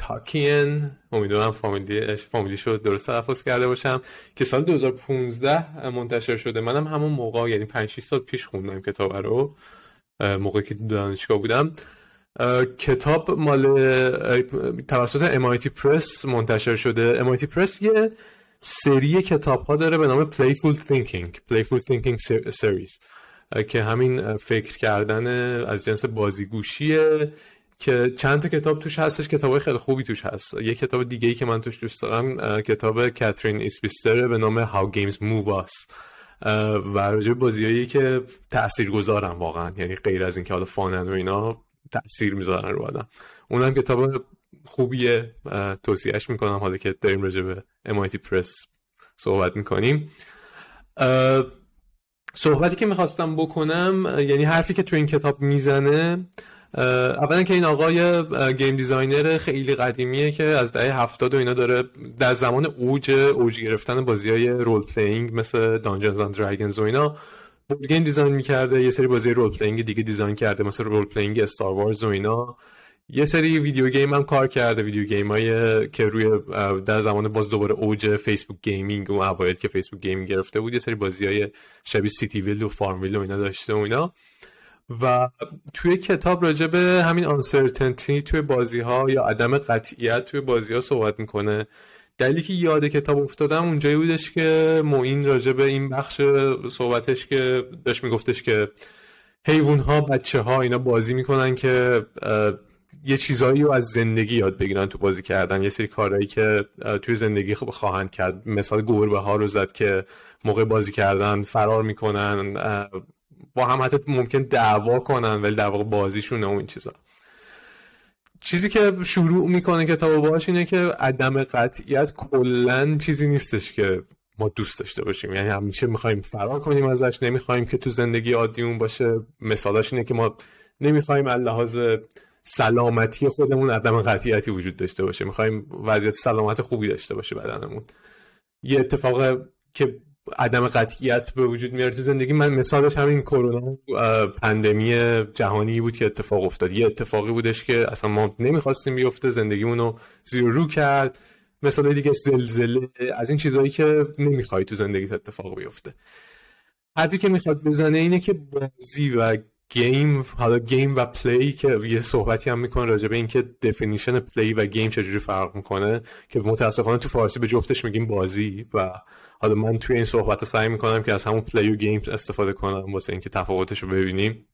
کاستاکین امیدوارم فامیلی فامیلیش رو درست تلفظ کرده باشم. که سال 2015 منتشر شده. منم همون موقع یعنی 5 6 سال پیش خوندم کتاب رو. موقعی که دانشگاه بودم. کتاب مال توسط MIT پرس منتشر شده. MIT پرس یه سری کتاب ها داره به نام Playful Thinking Playful Thinking Ser- Series. که همین فکر کردن از جنس بازیگوشیه. که چند تا کتاب توش هستش کتاب خیلی خوبی توش هست. یه کتاب دیگه ای که من توش دوست دارم کتاب کاترین اسپیستر به نام How Games Move Us. و راجع بازیایی که تأثیر گذارن واقعا. یعنی غیر از اینکه حالا فانن و اینا تأثیر می‌ذارن رو آدم. اونم کتاب خوبیه. توصیهش می‌کنم. حالا که داریم راجع به MIT پرس صحبت می‌کنیم. صحبتی که می‌خواستم بکنم یعنی حرفی که تو این کتاب می‌زنه اولا که این آقای game designer خیلی قدیمیه که از دهه هفتاد و اینا داره در زمان اوج اوج گرفتن بازی های role playing مثل Dungeons and Dragons و اینا board game design می‌کرده یه سری بازی role playing دیگه design کرده مثل role playing Star Wars و اینا. یه سری video game هم کار کرده video game های که روی در زمان باز دوباره اوج Facebook gaming و اوایل که Facebook gaming گرفته بود یه سری بازی های شبیه سیتی ویل و فارم ویل و اینا داشته و اینا. و توی کتاب راجع به همین آنسرتنتی توی بازی ها یا عدم قطعیت توی بازی ها صحبت می‌کنه. دلیلی که یاد کتاب افتادم اونجایی بودش که معین راجع به این بخش صحبتش که داشت میگفتش که حیوان ها بچه ها اینا بازی می‌کنن که یه چیزایی رو از زندگی یاد بگیرن تو بازی کردن. یه سری کارهایی که توی زندگی خب خواهند کرد. مثال گربه ها رو زد که موقع بازی کردن فرار می‌کنن با هم حتی ممکن دعوا کنن ولی در واقع بازیشونه و این چیزا. چیزی که شروع می‌کنه کتاب باش اینه که عدم قطعیت کلا چیزی نیستش که ما دوست داشته باشیم. یعنی همیشه می‌خوایم فرار کنیم ازش نمی‌خوایم که تو زندگی عادیمون باشه. مثالاش اینه که ما نمی‌خوایم لحاظ سلامتی خودمون عدم قطعیتی وجود داشته باشه. می‌خوایم وضعیت سلامت خوبی داشته باشه بدنمون. یه اتفاق که عدم قطعیت به وجود میاره تو زندگی. من مثالش همین کرونا پندمی جهانی بود که اتفاق افتاد. یه اتفاقی بودش که اصلا ما نمی‌خواستیم بیفته زندگیمون رو زیر رو کرد. مثال دیگه زلزله از این چیزهایی که نمی‌خوای تو زندگیت اتفاق بیفته. حرفی که می‌خواد بزنه اینه که بازی و game حالا game و play که یه صحبتی هم می‌کنه راجع به اینکه definition play و game چجوری فرق می‌کنه که متاسفانه تو فارسی به جفتش میگیم بازی و حالا من توی این صحبت سعی می‌کنم که از همون play و game استفاده کنم واسه اینکه تفاوتش رو ببینیم.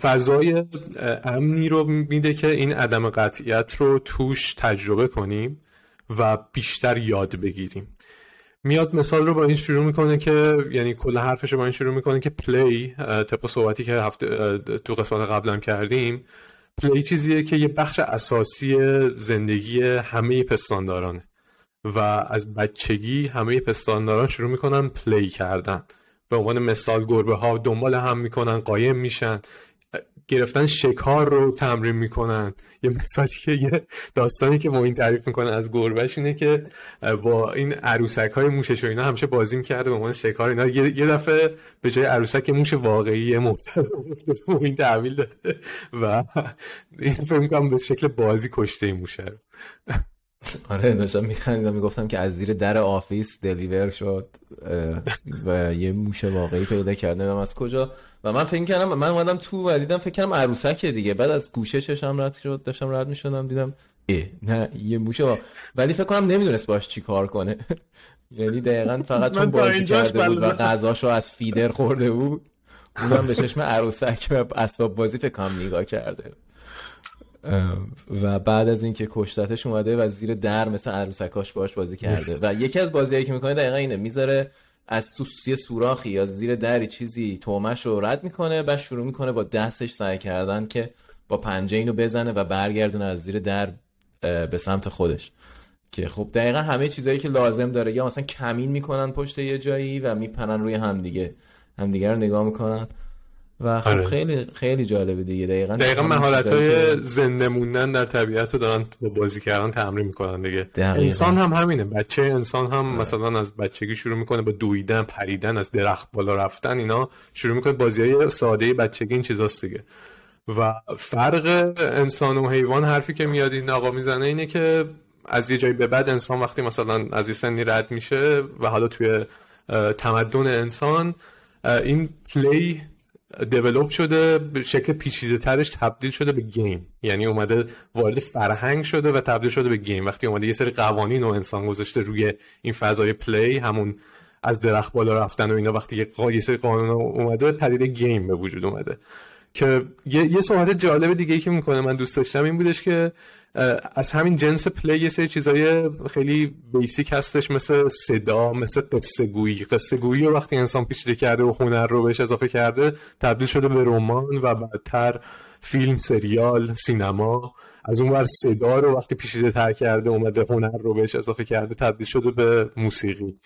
فضای امنی رو میده که این عدم قطعیت رو توش تجربه کنیم و بیشتر یاد بگیریم. میاد مثال رو با این شروع می‌کنه که یعنی کل حرفش رو با این شروع می‌کنه که play طبق صحبتی که هفته تو قسمت قبلم کردیم play چیزیه که یه بخش اساسی زندگی همه پستاندارانه و از بچگی همه پستانداران شروع می‌کنن play کردن. به عنوان مثال گربه ها دنبال هم می‌کنن قایم میشن. گرفتن شکار رو تمرین می‌کنن. یه مثالی که یه داستانی که ما این تعریف می‌کنن از گربهش اینه که با این عروسک های موشش و اینا همیشه بازی می‌کرده به عنوان شکار اینا. یه دفعه به جای عروسک موش واقعی محتر این تحویل داده و این فکر می‌کنم به شکل بازی کشته این موشه رو. آره داشتم میخندیدم می‌گفتم که از زیر در office deliver شد و یه موش واقعی پیدا کرده. از کجا؟ و من فکر کردم من اومدم تو و دیدم فکر کردم عروسکه دیگه. بعد از گوشه چشم رد شد داشتم رد می‌شدم دیدم اه نه یه موشه با... ولی فکر کنم نمی‌دونست باش چی کار کنه. یعنی دقیقا فقط چون بازی کرده بود و غذاشو از فیدر خورده بود اونم به چشم عروسک و اسباب بازی فکر کنم نگاه کرده. و بعد از اینکه کشتتش اومده و زیر در مثل عروسکاش باش بازی کرده. و یکی از بازیایی که می‌کنه دقیقا اینه می‌ذاره از تو یه سوراخی یا زیر دری چیزی تومش رو رد می‌کنه و شروع می‌کنه با دستش سعی کردن که با پنجه اینو بزنه و برگردونه از زیر در به سمت خودش. که خب دقیقا همه چیزایی که لازم داره یا مثلا کمین می‌کنن پشت یه جایی و میپنن روی همدیگه. همدیگه رو نگاه می‌کنن. و خب آره. خیلی خیلی جالبه دیگه دقیقا دقیقا مهارت های زنده موندن در طبیعت رو دارن با بازی کردن تمرین می‌کنن دیگه دقیقا. انسان هم همینه بچه انسان هم آره. مثلا از بچگی شروع می‌کنه با دویدن پریدن از درخت بالا رفتن اینا شروع می‌کنه بازی های ساده بچگی این چیزاست دیگه و فرق انسان و حیوان حرفی که میاد این آقا می‌زنه اینه که از یه جایی به بعد انسان وقتی مثلا از یه سنی رد میشه و حالا توی تمدن انسان این play develop شده به شکل پیچیده ترش تبدیل شده به game. یعنی اومده وارد فرهنگ شده و تبدیل شده به game. وقتی اومده یه سری قوانین و انسان گذاشته روی این فضای play همون از درخت بالا رفتن و اینا وقتی یه, یه سری قانون اومده پدیده game به وجود اومده. که یه, یه صحبت جالب دیگه ای که می‌کنه من دوست داشتم این بودش که از همین جنس play یه سری چیزای خیلی basic هستش مثل صدا مثل قصه گویی. قصه گویی رو وقتی انسان پیچیده کرده و هنر رو بهش اضافه کرده تبدیل شده به رمان و بعدتر فیلم سریال سینما. از اون ور صدا رو وقتی پیچیده تر کرده اومده هنر رو بهش اضافه کرده تبدیل شده به موسیقی.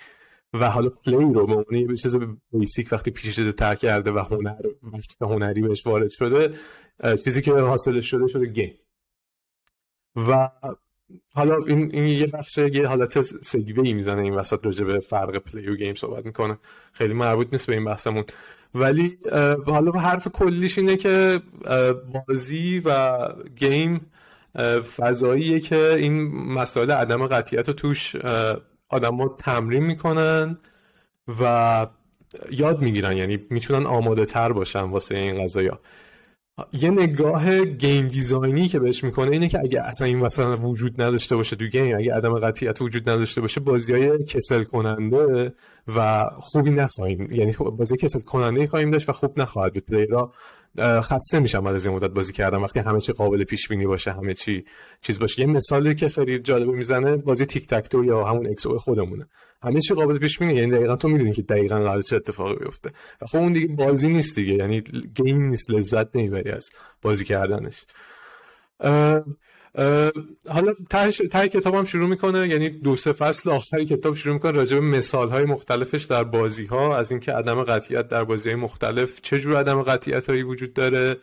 و حالا play رو به عنوان یه چیز basic وقتی پیچیده تر کرده و هنر هنری بهش وارد شده چیزی که حاصل شده شده game و حالا این, این یه بخش یه حالت segue ای می‌زنه این وسط راجع به فرق play و game صحبت می‌کنه. خیلی مربوط نیست به این بحثمون. ولی حالا حرف کلیش اینه که بازی و game فضاییه که این مسائل عدم قطعیت رو توش آدم تمرین می‌کنن و یاد می‌گیرن. یعنی می‌تونن آماده تر باشن واسه این ها یه نگاه game design ی که بهش می‌کنه اینه که اگه اصلا این مثلا وجود نداشته باشه تو game اگه عدم قطعیت وجود نداشته باشه بازی های کسل کننده و خوبی نخواهیم یعنی بازی کسل کننده خواهیم داشت و خوب نخواهد بود. player ها خسته میشن بعد از این مدت بازی کردم. وقتی همه چی قابل پیش بینی باشه همه چی چیز باشه. یه مثالی که خیلی جالبه می‌زنه بازی tic-tac-toe یا همون X O خودمونه. همه چی قابل پیش بینی یعنی دقیقا تو می‌دونی که دقیقا قرار چه اتفاقی بیفته. خب اون دیگه بازی نیست دیگه. یعنی game نیست لذت نمی‌بری از بازی کردنش. حالا ته کتابم شروع می‌کنه یعنی دو سه فصل آخری کتاب شروع می‌کنه راجع به مثال های مختلفش در بازی ها از اینکه عدم قطعیت در بازی های مختلف چه جور عدم قطعیت هایی وجود داره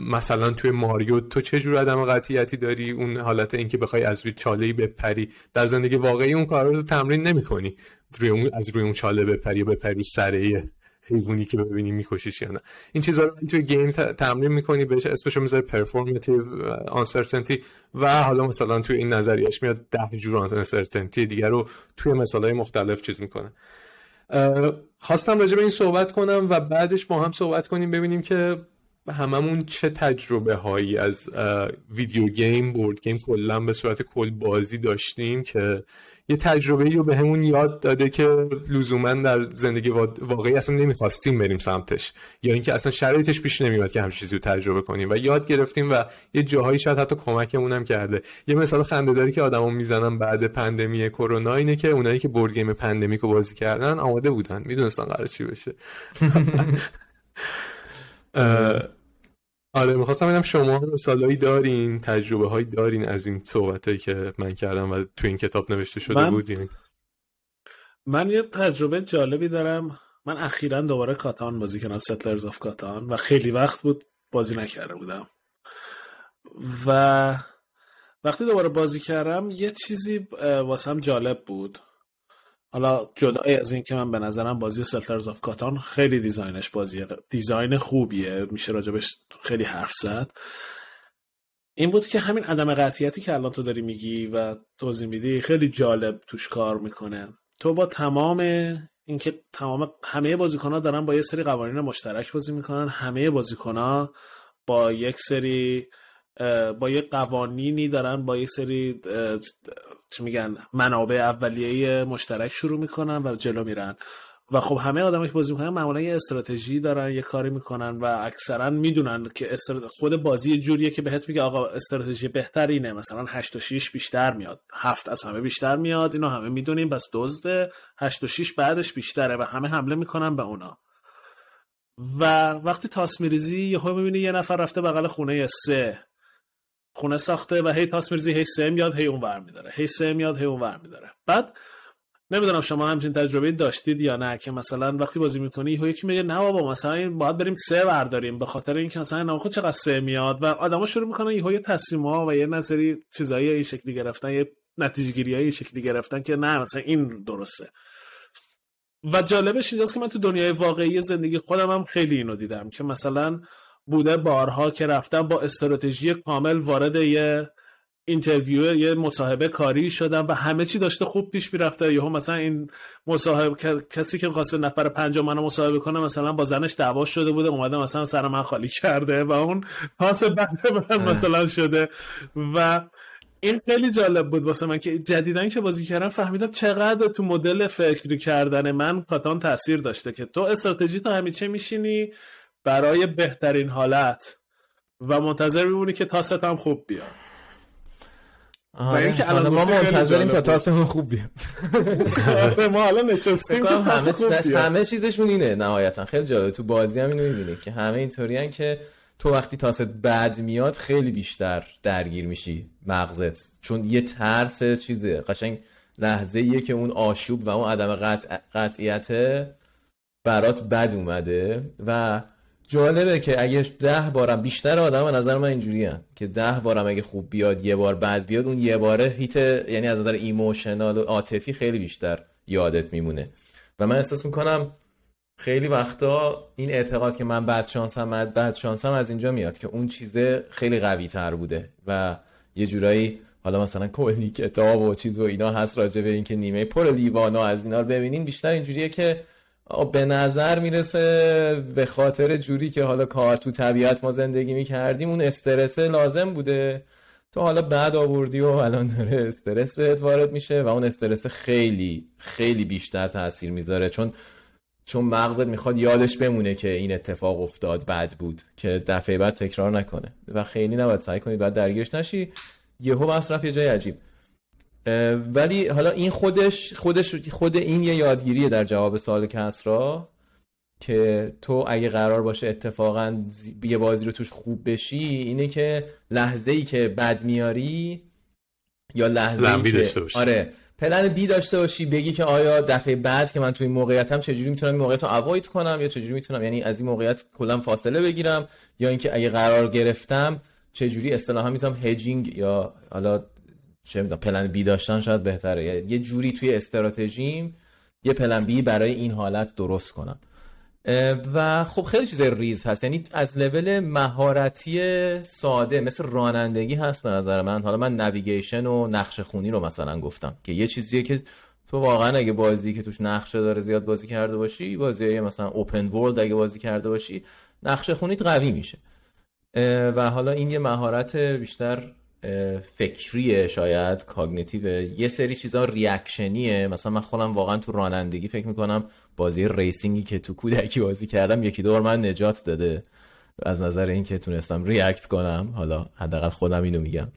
مثلا توی ماریو تو چه جور عدم قطعیتی داری اون حالت اینکه بخوای از روی چاله بپری. در زندگی واقعی اون کار رو تمرین نمی‌کنی روی اون از روی اون چاله بپری یا بپری سره حیوانی که ببینی میکشیش یا نه. این چیزها رو توی گیم تمرین می‌کنی بهش اسمشو می‌ذاری پرفورماتیو آنسرتنتی و حالا مثلا توی این نظریش میاد ده جور آنسرتنتی دیگر رو توی مثالهای مختلف چیز می‌کنه. خواستم راجع به این صحبت کنم و بعدش با هم صحبت کنیم ببینیم که هممون چه تجربه هایی از ویدیو گیم بورد گیم کلا به صورت کل بازی داشتیم که یه تجربه رو به همون یاد داده که لزوما در زندگی واقعی اصلا نمی‌خواستیم بریم سمتش. یا اینکه اصلا شرایطش پیش نمیاد که همچین چیزی رو تجربه کنیم. و یاد گرفتیم و یه جاهایی شاید حتی کمکمون هم کرده. یه مثال خنده داری که آدما می‌زنن بعد pandemic کرونا اینه که اونایی که board game Pandemic رو بازی کردن آماده بودن. می‌دونستن قرار چی بشه. آره می‌خواستم ببینم شما مثالایی دارین تجربه هایی دارین از این صحبت هایی که من کردم و تو این کتاب نوشته شده من... بودین. من یه تجربه جالبی دارم. من اخیرا دوباره کاتان بازی کردم Settlers of Catan و خیلی وقت بود بازی نکرده بودم. و وقتی دوباره بازی کردم یه چیزی واسم جالب بود. حالا جدای از این که من به نظرم بازی Settlers of Catan خیلی design ش بازی design خوبیه. میشه راجبش خیلی حرف زد. این بود که همین عدم قطعیتی که الان تو داری میگی و توضیح میدی خیلی جالب توش کار می‌کنه. تو با تمام اینکه تمام همه بازیکن دارن با یه سری قوانین مشترک بازی می‌کنن همه بازیکن با یک سری با یه قوانینی دارن با یک سری چی میگن منابع اولیه مشترک شروع می‌کنن و جلو میرن. و خب همه آدمایی که بازی می‌کنن معمولا یه استراتژی دارن یه کاری می‌کنن و اکثرا می‌دونن که خود بازی جوریه که بهت میگه آقا استراتژی بهتر اینه. مثلا 8 و 6 بیشتر میاد. هفت از همه بیشتر میاد. اینو همه می‌دونیم. بس دزد 8 و 6 بعدش بیشتره و همه حمله می‌کنن به اونا. و وقتی تاس میریزی یهو می‌بینی یه نفر رفته بغل خونه سه. خونه ساخته و هی تاس میرزی هی سه میاد هی اون ور میداره. هی سه میاد هی اون ور میداره. بعد نمی‌دونم شما همچین تجربه داشتید یا نه که مثلا وقتی بازی می‌کنی یکی میگه نه بابا مثلا باید بریم سه برداریم به خاطر اینکه مثلا نه خود چقدر سه میاد و آدما شروع می‌کنن یه تصمیم ها و یه نظری چیزایی این شکلی گرفتن یه نتیجه گیری های شکلی گرفتن که نه مثلا این درسته. و جالبش اینجاست که من تو دنیای واقعی زندگی خودم هم خیلی اینو دیدم که مثلا بوده بارها که رفتم با استراتژی کامل وارد یه اینترویو یه مصاحبه کاری شدم و همه چی داشته خوب پیش می‌رفته. یهو مثلا این مصاحبه کسی که خواسته نفر پنجم منو مصاحبه کنه مثلا با زنش دعوا شده بوده اومده مثلا سر من خالی کرده و اون پاس بنده من مثلا شده. و این خیلی جالب بود واسه من که جدیدن که بازی کردم فهمیدم چقدر تو مدل فکری کردن من کاتان تاثیر داشته که تو استراتژی تو همیشه میشینی برای بهترین حالت و منتظر میمونی که تاست هم خوب بیاد. و اینکه الان ما منتظریم تا تاستمون خوب بیاد. آره، ما الان نشستیم که همه چیزش همه چیزشون اینه نهایتا. خیلی جالب. تو بازی هم اینو می‌بینی که همه اینطوریان که تو وقتی تاست بد میاد خیلی بیشتر درگیر میشی مغزت. چون یه ترس چیزه. قشنگ لحظه ایه که اون آشوب و اون عدم قطع... قطعیت برات بد اومده و جالبه که اگه ده بارم بیشتر آدم به نظر من اینجوری که ده بارم اگه خوب بیاد یه بار بد بیاد اون یه باره هیت یعنی از نظر ایموشنال و عاطفی خیلی بیشتر یادت میمونه. و من احساس می‌کنم خیلی وقتا این اعتقاد که من بد شانسم بد شانسم از اینجا میاد که اون چیزه خیلی قوی تر بوده. و یه جورایی حالا مثلا کلی کتاب و چیز و اینا هست راجع به اینکه نیمه پر لیوانا از اینا رو ببینین بیشتر اینجوریه که به نظر می‌رسه به خاطر جوری که حالا کار تو طبیعت ما زندگی می‌کردیم اون استرس لازم بوده. تو حالا بعد آوردی و الان داره استرس بهت وارد میشه و اون استرس خیلی خیلی بیشتر تاثیر می‌ذاره. چون چون مغزت می‌خواد یادش بمونه که این اتفاق افتاد بد بود که دفعه بعد تکرار نکنه. و خیلی نباید سعی کنید بعد درگیرش نشی. یهو مصرف یه جای عجیب. ولی حالا این خودش خودش خود این یه یادگیریه در جواب سوال کسرا که تو اگه قرار باشه اتفاقا یه بازی رو توش خوب بشی اینه که لحظه ای که بد میاری یا لحظه ای که آره plan B داشته باشی بگی که آیا دفعه بعد که من توی این موقعیتم چجوری می‌تونم این موقعیت رو avoid کنم یا چجوری می‌تونم یعنی از این موقعیت کلا فاصله بگیرم یا اینکه اگه قرار گرفتم چجوری اصطلاحا می‌تونم hedging یا حالا چه می‌دونم plan B داشتن شاید بهتره. یه جوری توی استراتژیم یه plan B برای این حالت درست کنم. و خب خیلی چیز ریز هست. یعنی از لول مهارتی ساده مثل رانندگی هست به نظر من. حالا من navigation و نقشه خونی رو مثلا گفتم که یه چیزیه که تو واقعا اگه بازی که توش نقشه داره زیاد بازی کرده باشی بازی مثلا open world اگه بازی کرده باشی نقشه خونیت قوی میشه. و حالا این یه مهارت بیشتر فکریه شاید cognitive. یه سری چیزا reaction یه. مثلا من خودم واقعا تو رانندگی فکر می‌کنم بازی racing ی که تو کودکی بازی کردم یکی دو بار من نجات داده. از نظر اینکه تونستم react کنم. حالا حداقل خودم اینو میگم.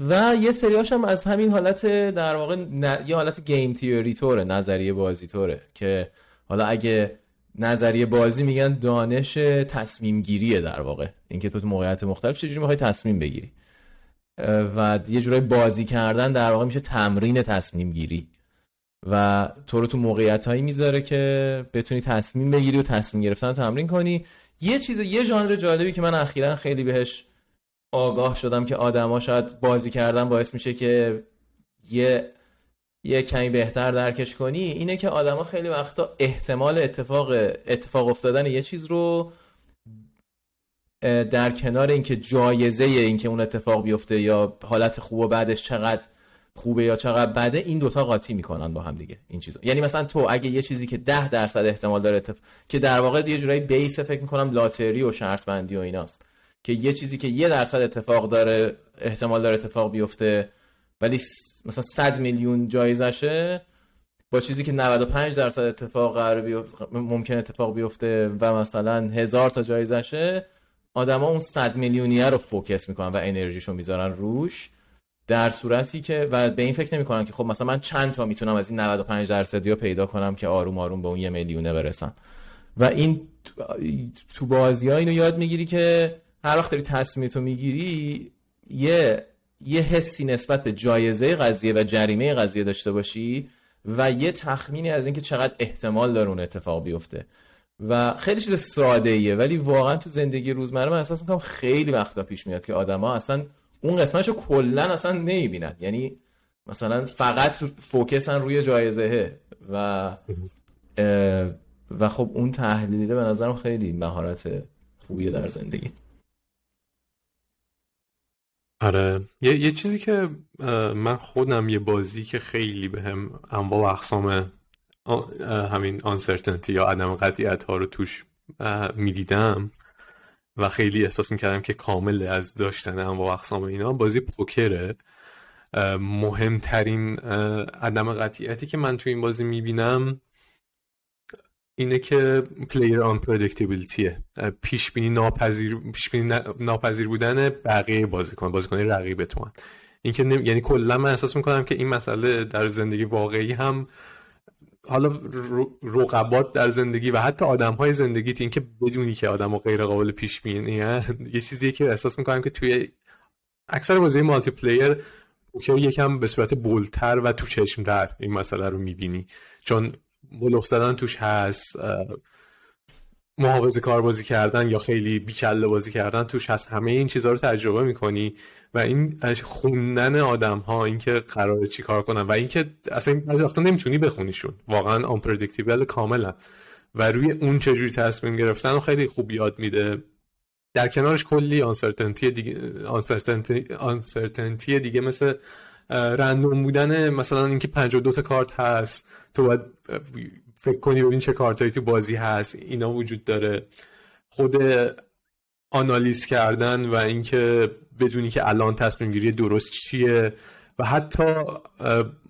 و یه سریاش هم از همین حالت در واقع یه حالت گیم تیوری طوره نظریه بازی طوره که حالا اگه نظریه بازی میگن دانش تصمیم گیریه در واقع. اینکه تو تو موقعیت مختلف چجوری می‌خوای تصمیم بگیری. و یه جورای بازی کردن در واقع میشه تمرین تصمیم گیری و تو رو تو موقعیت هایی می‌ذاره که بتونی تصمیم بگیری و تصمیم گرفتن تمرین کنی. یه چیز یه ژانر جالبی که من اخیرا خیلی بهش آگاه شدم که آدما شاید بازی کردن باعث میشه که یه یه کمی بهتر درکش کنی اینه که آدما خیلی وقتا احتمال اتفاق اتفاق افتادن یه چیز رو در کنار اینکه جایزه اینکه اون اتفاق بیفته یا حالت خوب و بعدش چقدر خوبه یا چقدر بده این دوتا قاطی می‌کنن با هم دیگه این چیزا. یعنی مثلا تو اگه یه چیزی که ده درصد احتمال داره اتفاق که در واقع یه جورایی بیس فکر می‌کنم لاتری و شرط بندی و ایناست که یه چیزی که یه درصد اتفاق داره احتمال داره اتفاق بیفته ولی مثلا 100 میلیون جایزشه با چیزی که 95 درصد اتفاق قرار بیفته ممکن اتفاق بیفته و مثلا هزار تا جایزشه آدما اون 100 میلیونیه رو فوکس می‌کنن و انرژیشو می‌ذارن روش. در صورتی که و به این فکر نمی‌کنن که خب مثلا من چند تا می‌تونم از این 95 درصدی رو پیدا کنم که آروم آروم به اون یه میلیونه برسم. و این تو بازی ها اینو یاد می‌گیری که هر وقت داری تصمیمتو می‌گیری یه یه حسی نسبت به جایزه قضیه و جریمه قضیه داشته باشی و یه تخمینی از اینکه چقدر احتمال داره اون اتفاق بیفته. و خیلی چیز ساده ایه ولی واقعا تو زندگی روزمره من احساس می‌کنم خیلی وقتا پیش میاد که آدما اصلا اون قسمتش رو کلا اصلا نمی‌بینن. یعنی مثلا فقط فوکسن روی جایزه و و خب اون تحلیله به نظرم خیلی مهارت خوبیه در زندگی. آره. یه, یه چیزی که من خودم یه بازی که خیلی به هم انواع و اقسام همین آنسرتنتی یا عدم قطعیت ها رو توش می‌دیدم و خیلی احساس می‌کردم که کامل از داشتن انواع و اقسام اینا. بازی پوکره. مهمترین عدم قطعیتی که من تو این بازی می‌بینم اینه که پلیر آن پردیکتیبیلیتیه پیش بینی ناپذیر پیش بینی ناپذیر بودن بقیه بازیکن بازیکن رقیب تو اینکه نم... یعنی کلا من احساس می‌کنم که این مسئله در زندگی واقعی هم حالا رقبات در زندگی و حتی آدم های زندگیت این که بدونی که آدم غیر قابل پیش بینی یه چیزیه که احساس می‌کنم که توی اکثر بازی multiplayer okay یکم به صورت bold تر و تو چشمتر این مسئله رو می‌بینی. چون بلوف زدن توش هست محافظه کار بازی کردن یا خیلی بیکله بازی کردن توش هست. همه این چیزها رو تجربه می‌کنی و این خوندن آدم ها اینکه قراره چی کار کنن و اینکه اصلا بعضی وقتا نمی‌تونی بخونیشون. واقعا unpredictable کاملا. و روی اون چجوری تصمیم گرفتن رو خیلی خوب یاد میده. در کنارش کلی آنسرتنتی دیگه آنسرتنتی دیگه مثل رندوم بودن مثلا اینکه 52 تا کارت هست تو باید فکر کنی ببین چه کارتایی تو بازی هست اینا وجود داره. خود آنالیز کردن و اینکه بدونی که الان تصمیم گیری درست چیه و حتی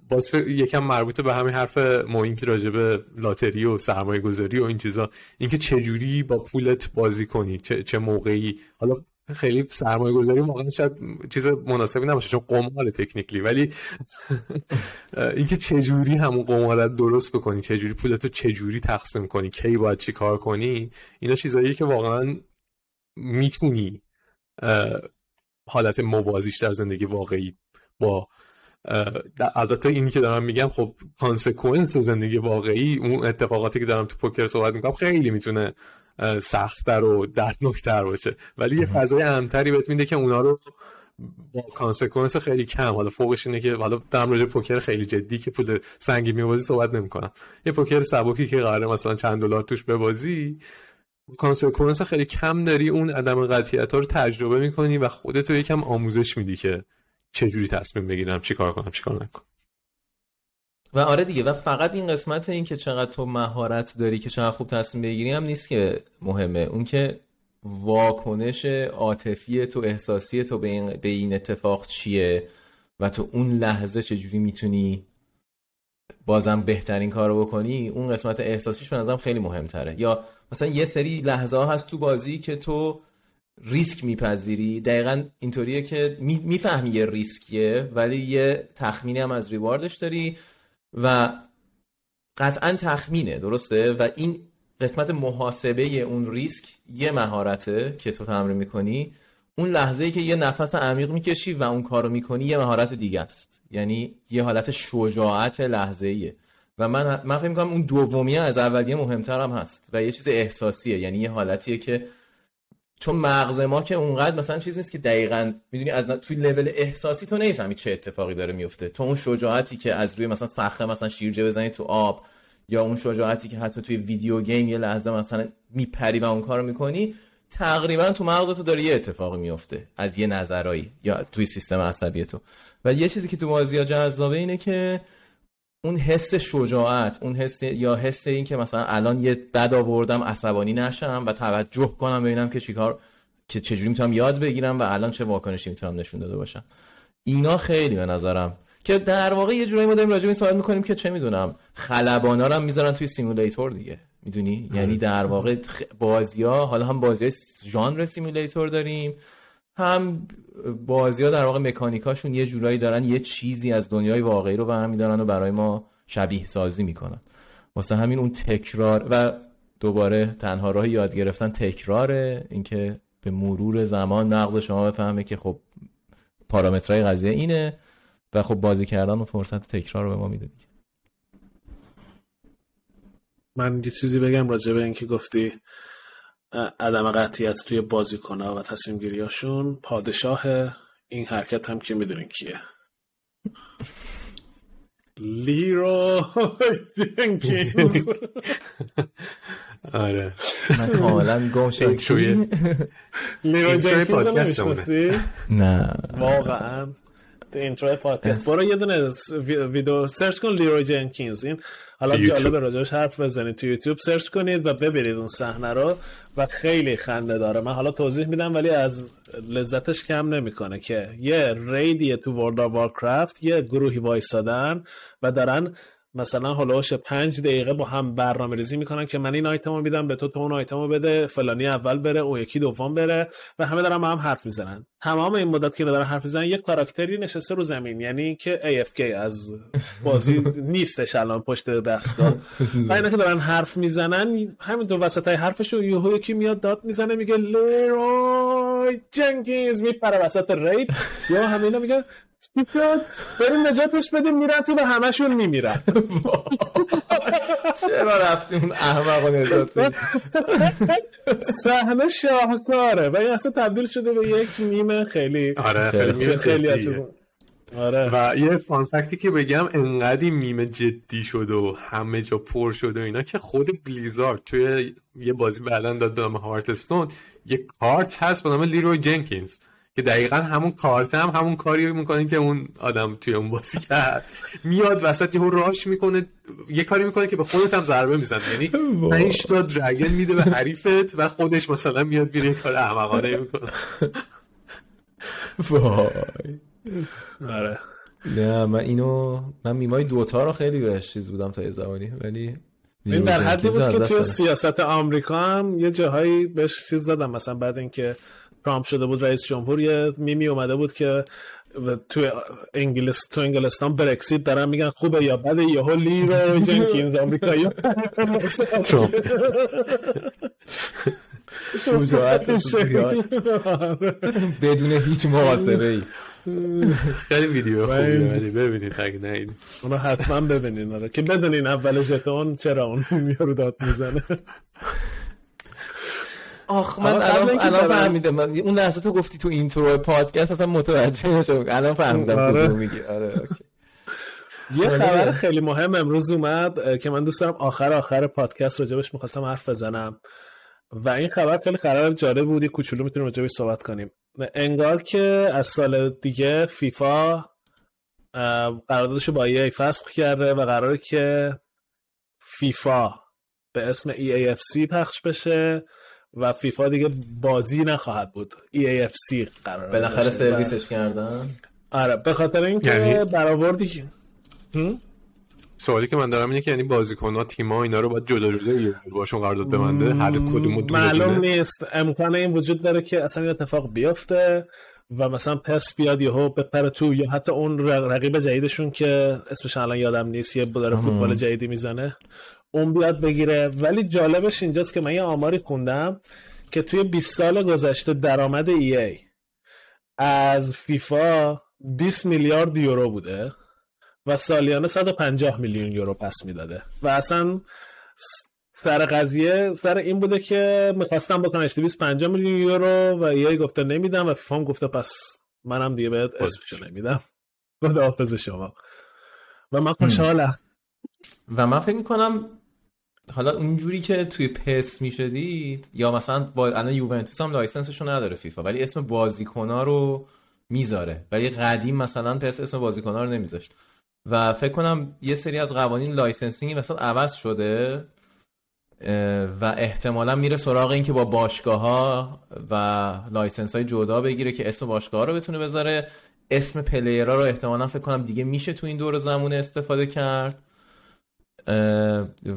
باز یکم مربوط به همین حرف ما که راجب لاتری و سرمایه گذاری و این چیزا. اینکه چجوری با پولت بازی کنی چه, چه موقعی؟ حالا خیلی سرمایه گذاری واقعا شاید چیز مناسبی نباشه چون قمار تکنیکلی ولی اینکه چجوری همون قمارت درست بکنی چجوری پولتو چجوری تقسیم کنی کی باید چی کار کنی اینا چیزایی که واقعا می‌تونی حالت موازیش در زندگی واقعی با البته اینی که دارم میگم خب consequence زندگی واقعی اون اتفاقاتی که دارم تو پوکر صحبت می‌کنم خیلی می‌تونه سختتر و دردناکتر باشه. ولی یه فضای امن‌تری بهت میده که اونا رو با consequence خیلی کم حالا فوقش اینه که حالا در مورد پوکر خیلی جدی که پول سنگین میبازی صحبت نمی‌کنم. یه پوکر سبکی که قراره مثلا چند دلار توش ببازی consequence خیلی کم داری اون عدم قطعیت ها رو تجربه می‌کنی و خودت رو یکم آموزش میدی که چجوری تصمیم بگیرم چیکار کنم چیکار نکنم. و آره دیگه و فقط این قسمت این که چقدر تو مهارت داری که چقدر خوب تصمیم بگیری هم نیست که مهمه. اون که واکنش عاطفی تو احساسی تو به این, به این اتفاق چیه و تو اون لحظه چجوری می‌تونی بازم بهترین کارو بکنی اون قسمت احساسیش به نظرم خیلی مهمتره. یا مثلا یه سری لحظه ها هست تو بازی که تو ریسک میپذیری؟ دقیقا اینطوریه که می‌فهمی یه ریسکیه ولی یه تخمینی هم از ریواردش داری و قطعا تخمینه درسته؟ و این قسمت محاسبه اون ریسک یه مهارته که تو تمرین می‌کنی. اون لحظه ای که یه نفس عمیق می‌کشی و اون کارو می‌کنی یه مهارت دیگه است. یعنی یه حالت شجاعت لحظه ایه و من من فکر می‌کنم اون دومی از اولیه مهمتر هم هست و یه چیز احساسیه. یعنی یه حالتیه که چون مغز ما که اونقدر مثلا چیز نیست که دقیقا می‌دونی از توی لول احساسی تو نمی‌فهمی چه اتفاقی داره میفته تو اون شجاعتی که از روی مثلا صخره مثلا شیرجه بزنی تو آب یا اون شجاعتی که حتی توی ویدیو گیم یه لحظه مثلا میپری و اون کارو می‌کنی تقریبا تو مغز تو داره یه اتفاقی میفته از یه نظرایی یا توی سیستم عصبی تو. و یه چیزی که تو بازی جذابه اینه که اون حس شجاعت اون حس یا حس این که مثلا الان یه بد آوردم عصبانی نشم و توجه کنم ببینم که چیکار که چجوری می‌تونم یاد بگیرم و الان چه واکنشی می‌تونم نشون داده باشم. اینا خیلی به نظرم که در واقع یه جورایی ما داریم راجع به صحبت می‌کنیم که چه می‌دونم خلبانا رو هم می‌ذارن توی simulator دیگه. می‌دونی؟ آره. یعنی در واقع بازی ها حالا هم بازی های ژانر simulator داریم. هم بازی ها در واقع مکانیکاشون یه جورایی دارن یه چیزی از دنیای واقعی رو برمیدارن و برای ما شبیه سازی می‌کنن. واسه همین اون تکرار و دوباره تنها راه یاد گرفتن تکراره اینکه به مرور زمان مغز شما بفهمه که خب پارامترهای قضیه اینه و خب بازی کردن و فرصت تکرار رو به ما میده من یه چیزی بگم راجع به اینکه گفتی عدم قطعیت توی بازیکنها و تصمیم گیریاشون پادشاه این حرکت هم که می‌دونین کیه. Leeroy Jenkins آره. من کاملا گم شد intro ی Leeroy Jenkins رو نه. واقعا. intro پادکست برو یه دونه ویدیو search کن Leeroy Jenkins این حالا. جالبه راجبش حرف بزنید تو یوتیوب search کنید و ببینید اون صحنه رو و خیلی خنده داره. من حالا توضیح میدم ولی از لذتش کم نمی‌کنه که یه raid یه تو World of Warcraft یه گروهی وایسادن و دارن مثلا هلوش پنج دقیقه با هم برنامه ریزی می‌کنن که من این آیتم رو میدم به تو تو اون آیتم رو بده فلانی اول بره اون یکی دوم بره و همه دارن با هم حرف می‌زنن. تمام این مدت که دارن حرف می‌زنن یک کاراکتری نشسته رو زمین یعنی که AFK از بازی نیستش الان پشت دستگاه. و اینا که دارن حرف می‌زنن همین تو وسط های حرفشو یهو یکی میاد داد می‌زنه میگه لیروی جنکینز میپره وسط رید یا همه اینا میگن چی شد بریم نجاتش بدیم میرن تو و همشون میمیرن. چرا رفتیم اون احمق و نجات؟ صحنه شاهکاره. و این اصلا تبدیل شده به یک میم خیلی آره خیلی خیلی آره. و یه fun fact ی که بگم انقدی میم جدی شد و همه جا پر شد و اینا که خود Blizzard توی یه بازی بعدا داد به نام Hearthstone یه کارت هست به نام لیروی جنکینز. که دقیقا همون کارت هم همون کاری رو می‌کنه که اون آدم توی اون بازی کرد. میاد وسط یهو راش می‌کنه یه کاری می‌کنه که به خودت هم ضربه می‌زنه. یعنی پنج تا درگن میده به حریفت و خودش مثلا میاد میره یه کار احمقانه می‌کنه. وای. آره. نه من اینو من میمای دوتا رو خیلی بهش چیز بودم تا یه زمانی ولی این در حدی بود که توی. سیاست آمریکا هم یه جاهایی بهش چیز دادم مثلا بعد اینکه ترامپ شده بود رئیس جمهور یه میمی اومده بود که توی انگلیس تو انگلستان برکسیت دارن میگن خوبه یا بده یهو لیرو جنکینز آمریکایی. بدون هیچ محاسبه ای خیلی ویدیو ولی ببینید اگه نه اونو حتما ببینین آره. که بدونین اول ژتون چرا اون یارو داد می‌زنه. آخ من الان الان فهمیدم من اون لحظه تو گفتی تو intro پادکست اصلا متوجه نشدم الان فهمیدم آره. کدوم میگی آره okay. یه جالبه. خبر خیلی مهم امروز اومد که من دوست دارم آخر آخر پادکست راجبش می‌خواستم حرف بزنم و این خبر خیلی قرار جالب بود یه کوچولو می‌تونیم راجبش صحبت کنیم انگار که از سال دیگه فیفا قراردادش رو با ای فسخ کرده و قراره که فیفا به اسم EAFC پخش بشه و فیفا دیگه بازی نخواهد بود. EAFC قرار بالاخره سرویسش کردن. آره به خاطر اینکه یعنی- برآوردی؟ سوالی که من دارم اینه که یعنی بازیکن ها تیم ها اینا رو باید جدا جدا باشون قرارداد ببنده. هر کدوم معلوم دونه. نیست. امکان این وجود داره که اصلا یه اتفاق بیفته و مثلا پس بیاد یهو بپره تو یا حتی اون رقیب جدیدشون که اسمش الان یادم نیست یه داره فوتبال جدیدی می‌زنه. اون بیاد بگیره. ولی جالبش اینجاست که من یه آماری خوندم که توی 20 سال گذشته درآمد ای از فیفا 20 میلیارد یورو بوده و سالیانه 150 میلیون یورو پس می‌داده. و اصلا سر قضیه سر این بوده که می‌خواستم بکنش 250 میلیون یورو و EA گفته نمیدم و فیفا گفته پس منم دیگه بهت اسمشو نمیدم. خداحافظ شما. و من خوشحالم. و من فکر می‌کنم حالا اونجوری که توی PES می‌شدید یا مثلا با الان یوونتوس هم license شو نداره فیفا ولی اسم بازیکنا رو می‌ذاره. ولی قدیم مثلا PES اسم بازیکنا رو نمیذاشت. و فکر کنم یه سری از قوانین licensing مثلا عوض شده و احتمالا میره سراغ این که با باشگاه ها و license های جدا بگیره که اسم باشگاه رو بتونه بذاره. اسم player ها رو احتمالا فکر کنم دیگه میشه تو این دور زمونه استفاده کرد.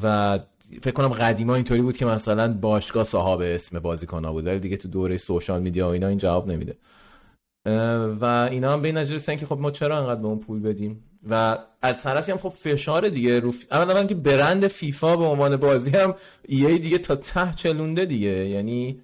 و فکر کنم قدیما اینطوری بود که مثلا باشگاه صاحب اسم بازیکن ها بود ولی دیگه تو دوره social media و اینا این جواب نمیده. و اینا هم به این نتیجه که خب ما چرا انقدر به اون پول بدیم؟ و از طرفی هم خب فشار دیگه رو ف... اولا که برند فیفا به عنوان بازی هم EA دیگه تا ته چلونده دیگه. یعنی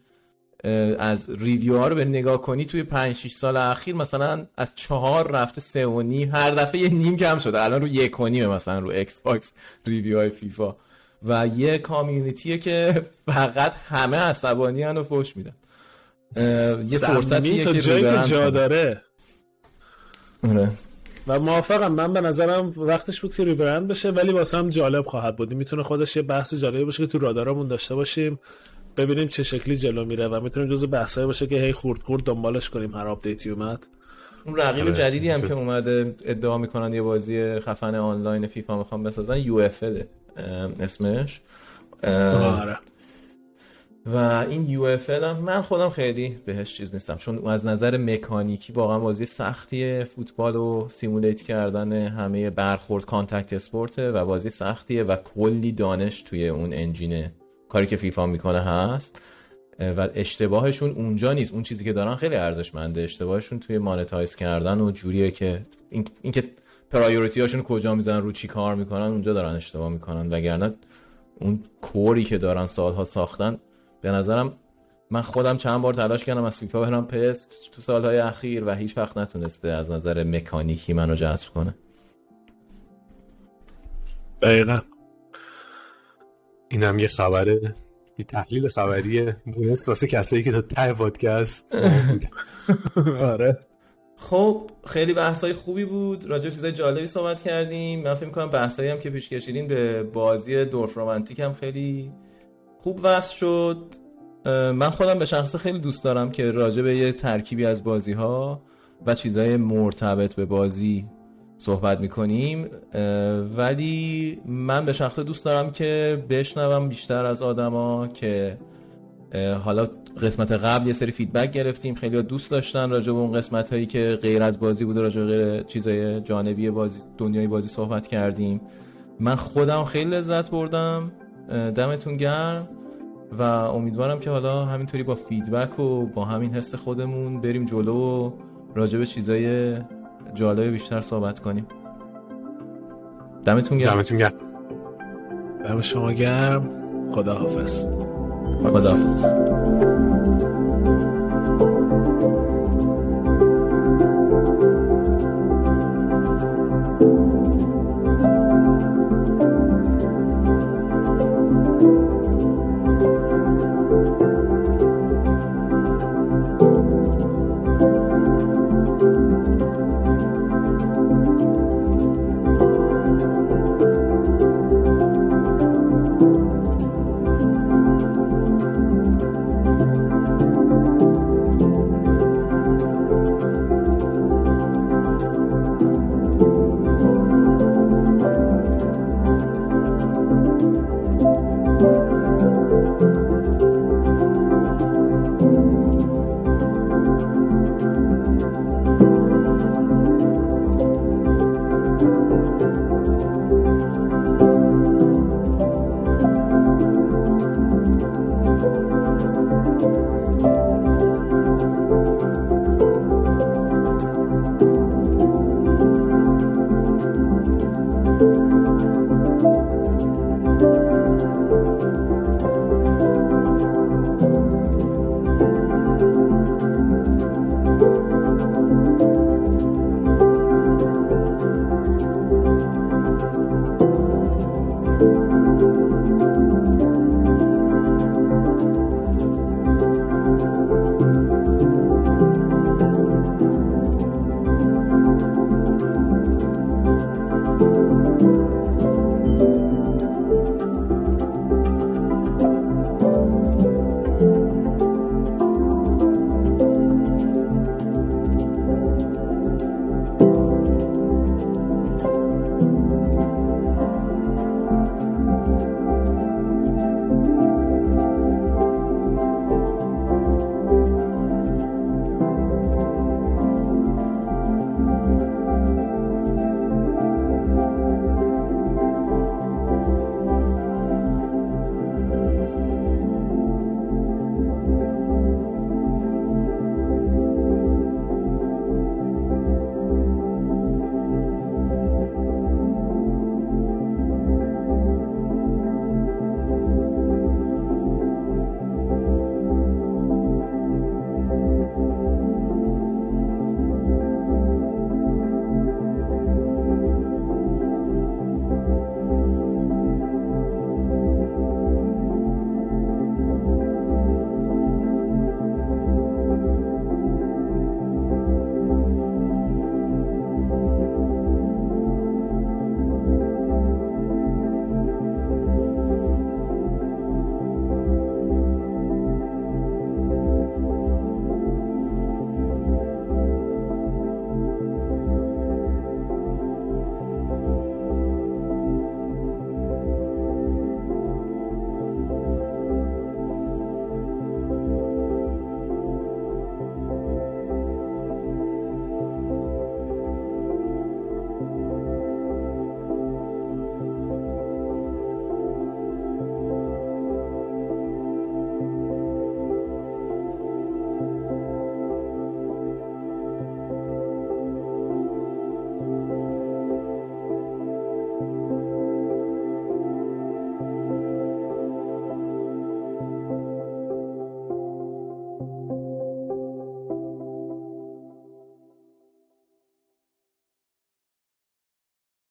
از review ها رو به نگاه کنی توی 5 6 سال اخیر مثلا از چهار رفته سه و نیم هر دفعه یه نیم کم شده. الان رو یک و نیمه مثلا رو Xbox review های فیفا. و یه community یه که فقط همه عصبانی و فوش میدن یه فرصتیه که جایی جا. داره آره. و موافقم من به نظرم وقتش بود که rebrand بشه ولی واسه هم جالب خواهد بود می‌تونه خودش یه بحث جالبی باشه که تو رادارمون داشته باشیم ببینیم چه شکلی جلو میره و می‌تونیم جزو بحثایی باشه که هی خورد خورد دنبالش کنیم هر update ی اومد اون رقیب آره. جدیدی هم چه- که اومده ادعا می‌کنن یه بازی خفن آنلاین فیفا می‌خوام بسازن UFL اسمش. آره. و این UFL هم من خودم خیلی بهش چیز نیستم چون از نظر مکانیکی واقعا بازی سختیه فوتبال و simulate کردن همه برخورد contact sport ه و بازی سختیه و کلی دانش توی اون engine ه کاری که فیفا می‌کنه هست. و اشتباهشون اونجا نیست. اون چیزی که دارن خیلی ارزشمنده. اشتباهشون توی monetize کردن و جوریه که این اینکه priority هاشون کجا می‌زنن رو چی کار می‌کنن اونجا دارن اشتباه می‌کنن. وگرنه اون کوری که دارن سالها ساختن به نظرم من خودم چند بار تلاش کردم از فیفا برم پست تو سالهای اخیر و هیچ وقت نتونسته از نظر مکانیکی منو جذب کنه. دقیقا. اینم یه خبره. یه تحلیل خبری مونس واسه کسایی که تا ته پادکست. آره. خب خیلی بحثای خوبی بود. راجع به چیزای جالبی صحبت کردیم. من فکر می‌کنم بحثایی هم که پیش کشیدیم به بازی دورف رومانتیک هم خیلی خوب وصل شد. من خودم به شخص خیلی دوست دارم که راجع به یه ترکیبی از بازی ها و چیزای مرتبط به بازی صحبت می‌کنیم. ولی من به شخص دوست دارم که بشنوم بیشتر از آدما که حالا قسمت قبل یه سری فیدبک گرفتیم خیلی دوست داشتن راجع به اون قسمت هایی که غیر از بازی بوده راجع به غیر چیزای جانبی بازی دنیای بازی صحبت کردیم. من خودم خیلی لذت بردم دمتون گرم و امیدوارم که حالا همینطوری با فیدبک و با همین حس خودمون بریم جلو و راجع به چیزای جالب بیشتر صحبت کنیم. دمتون گرم. دمتون گرم. دم شما گرم. خداحافظ. خداحافظ. you.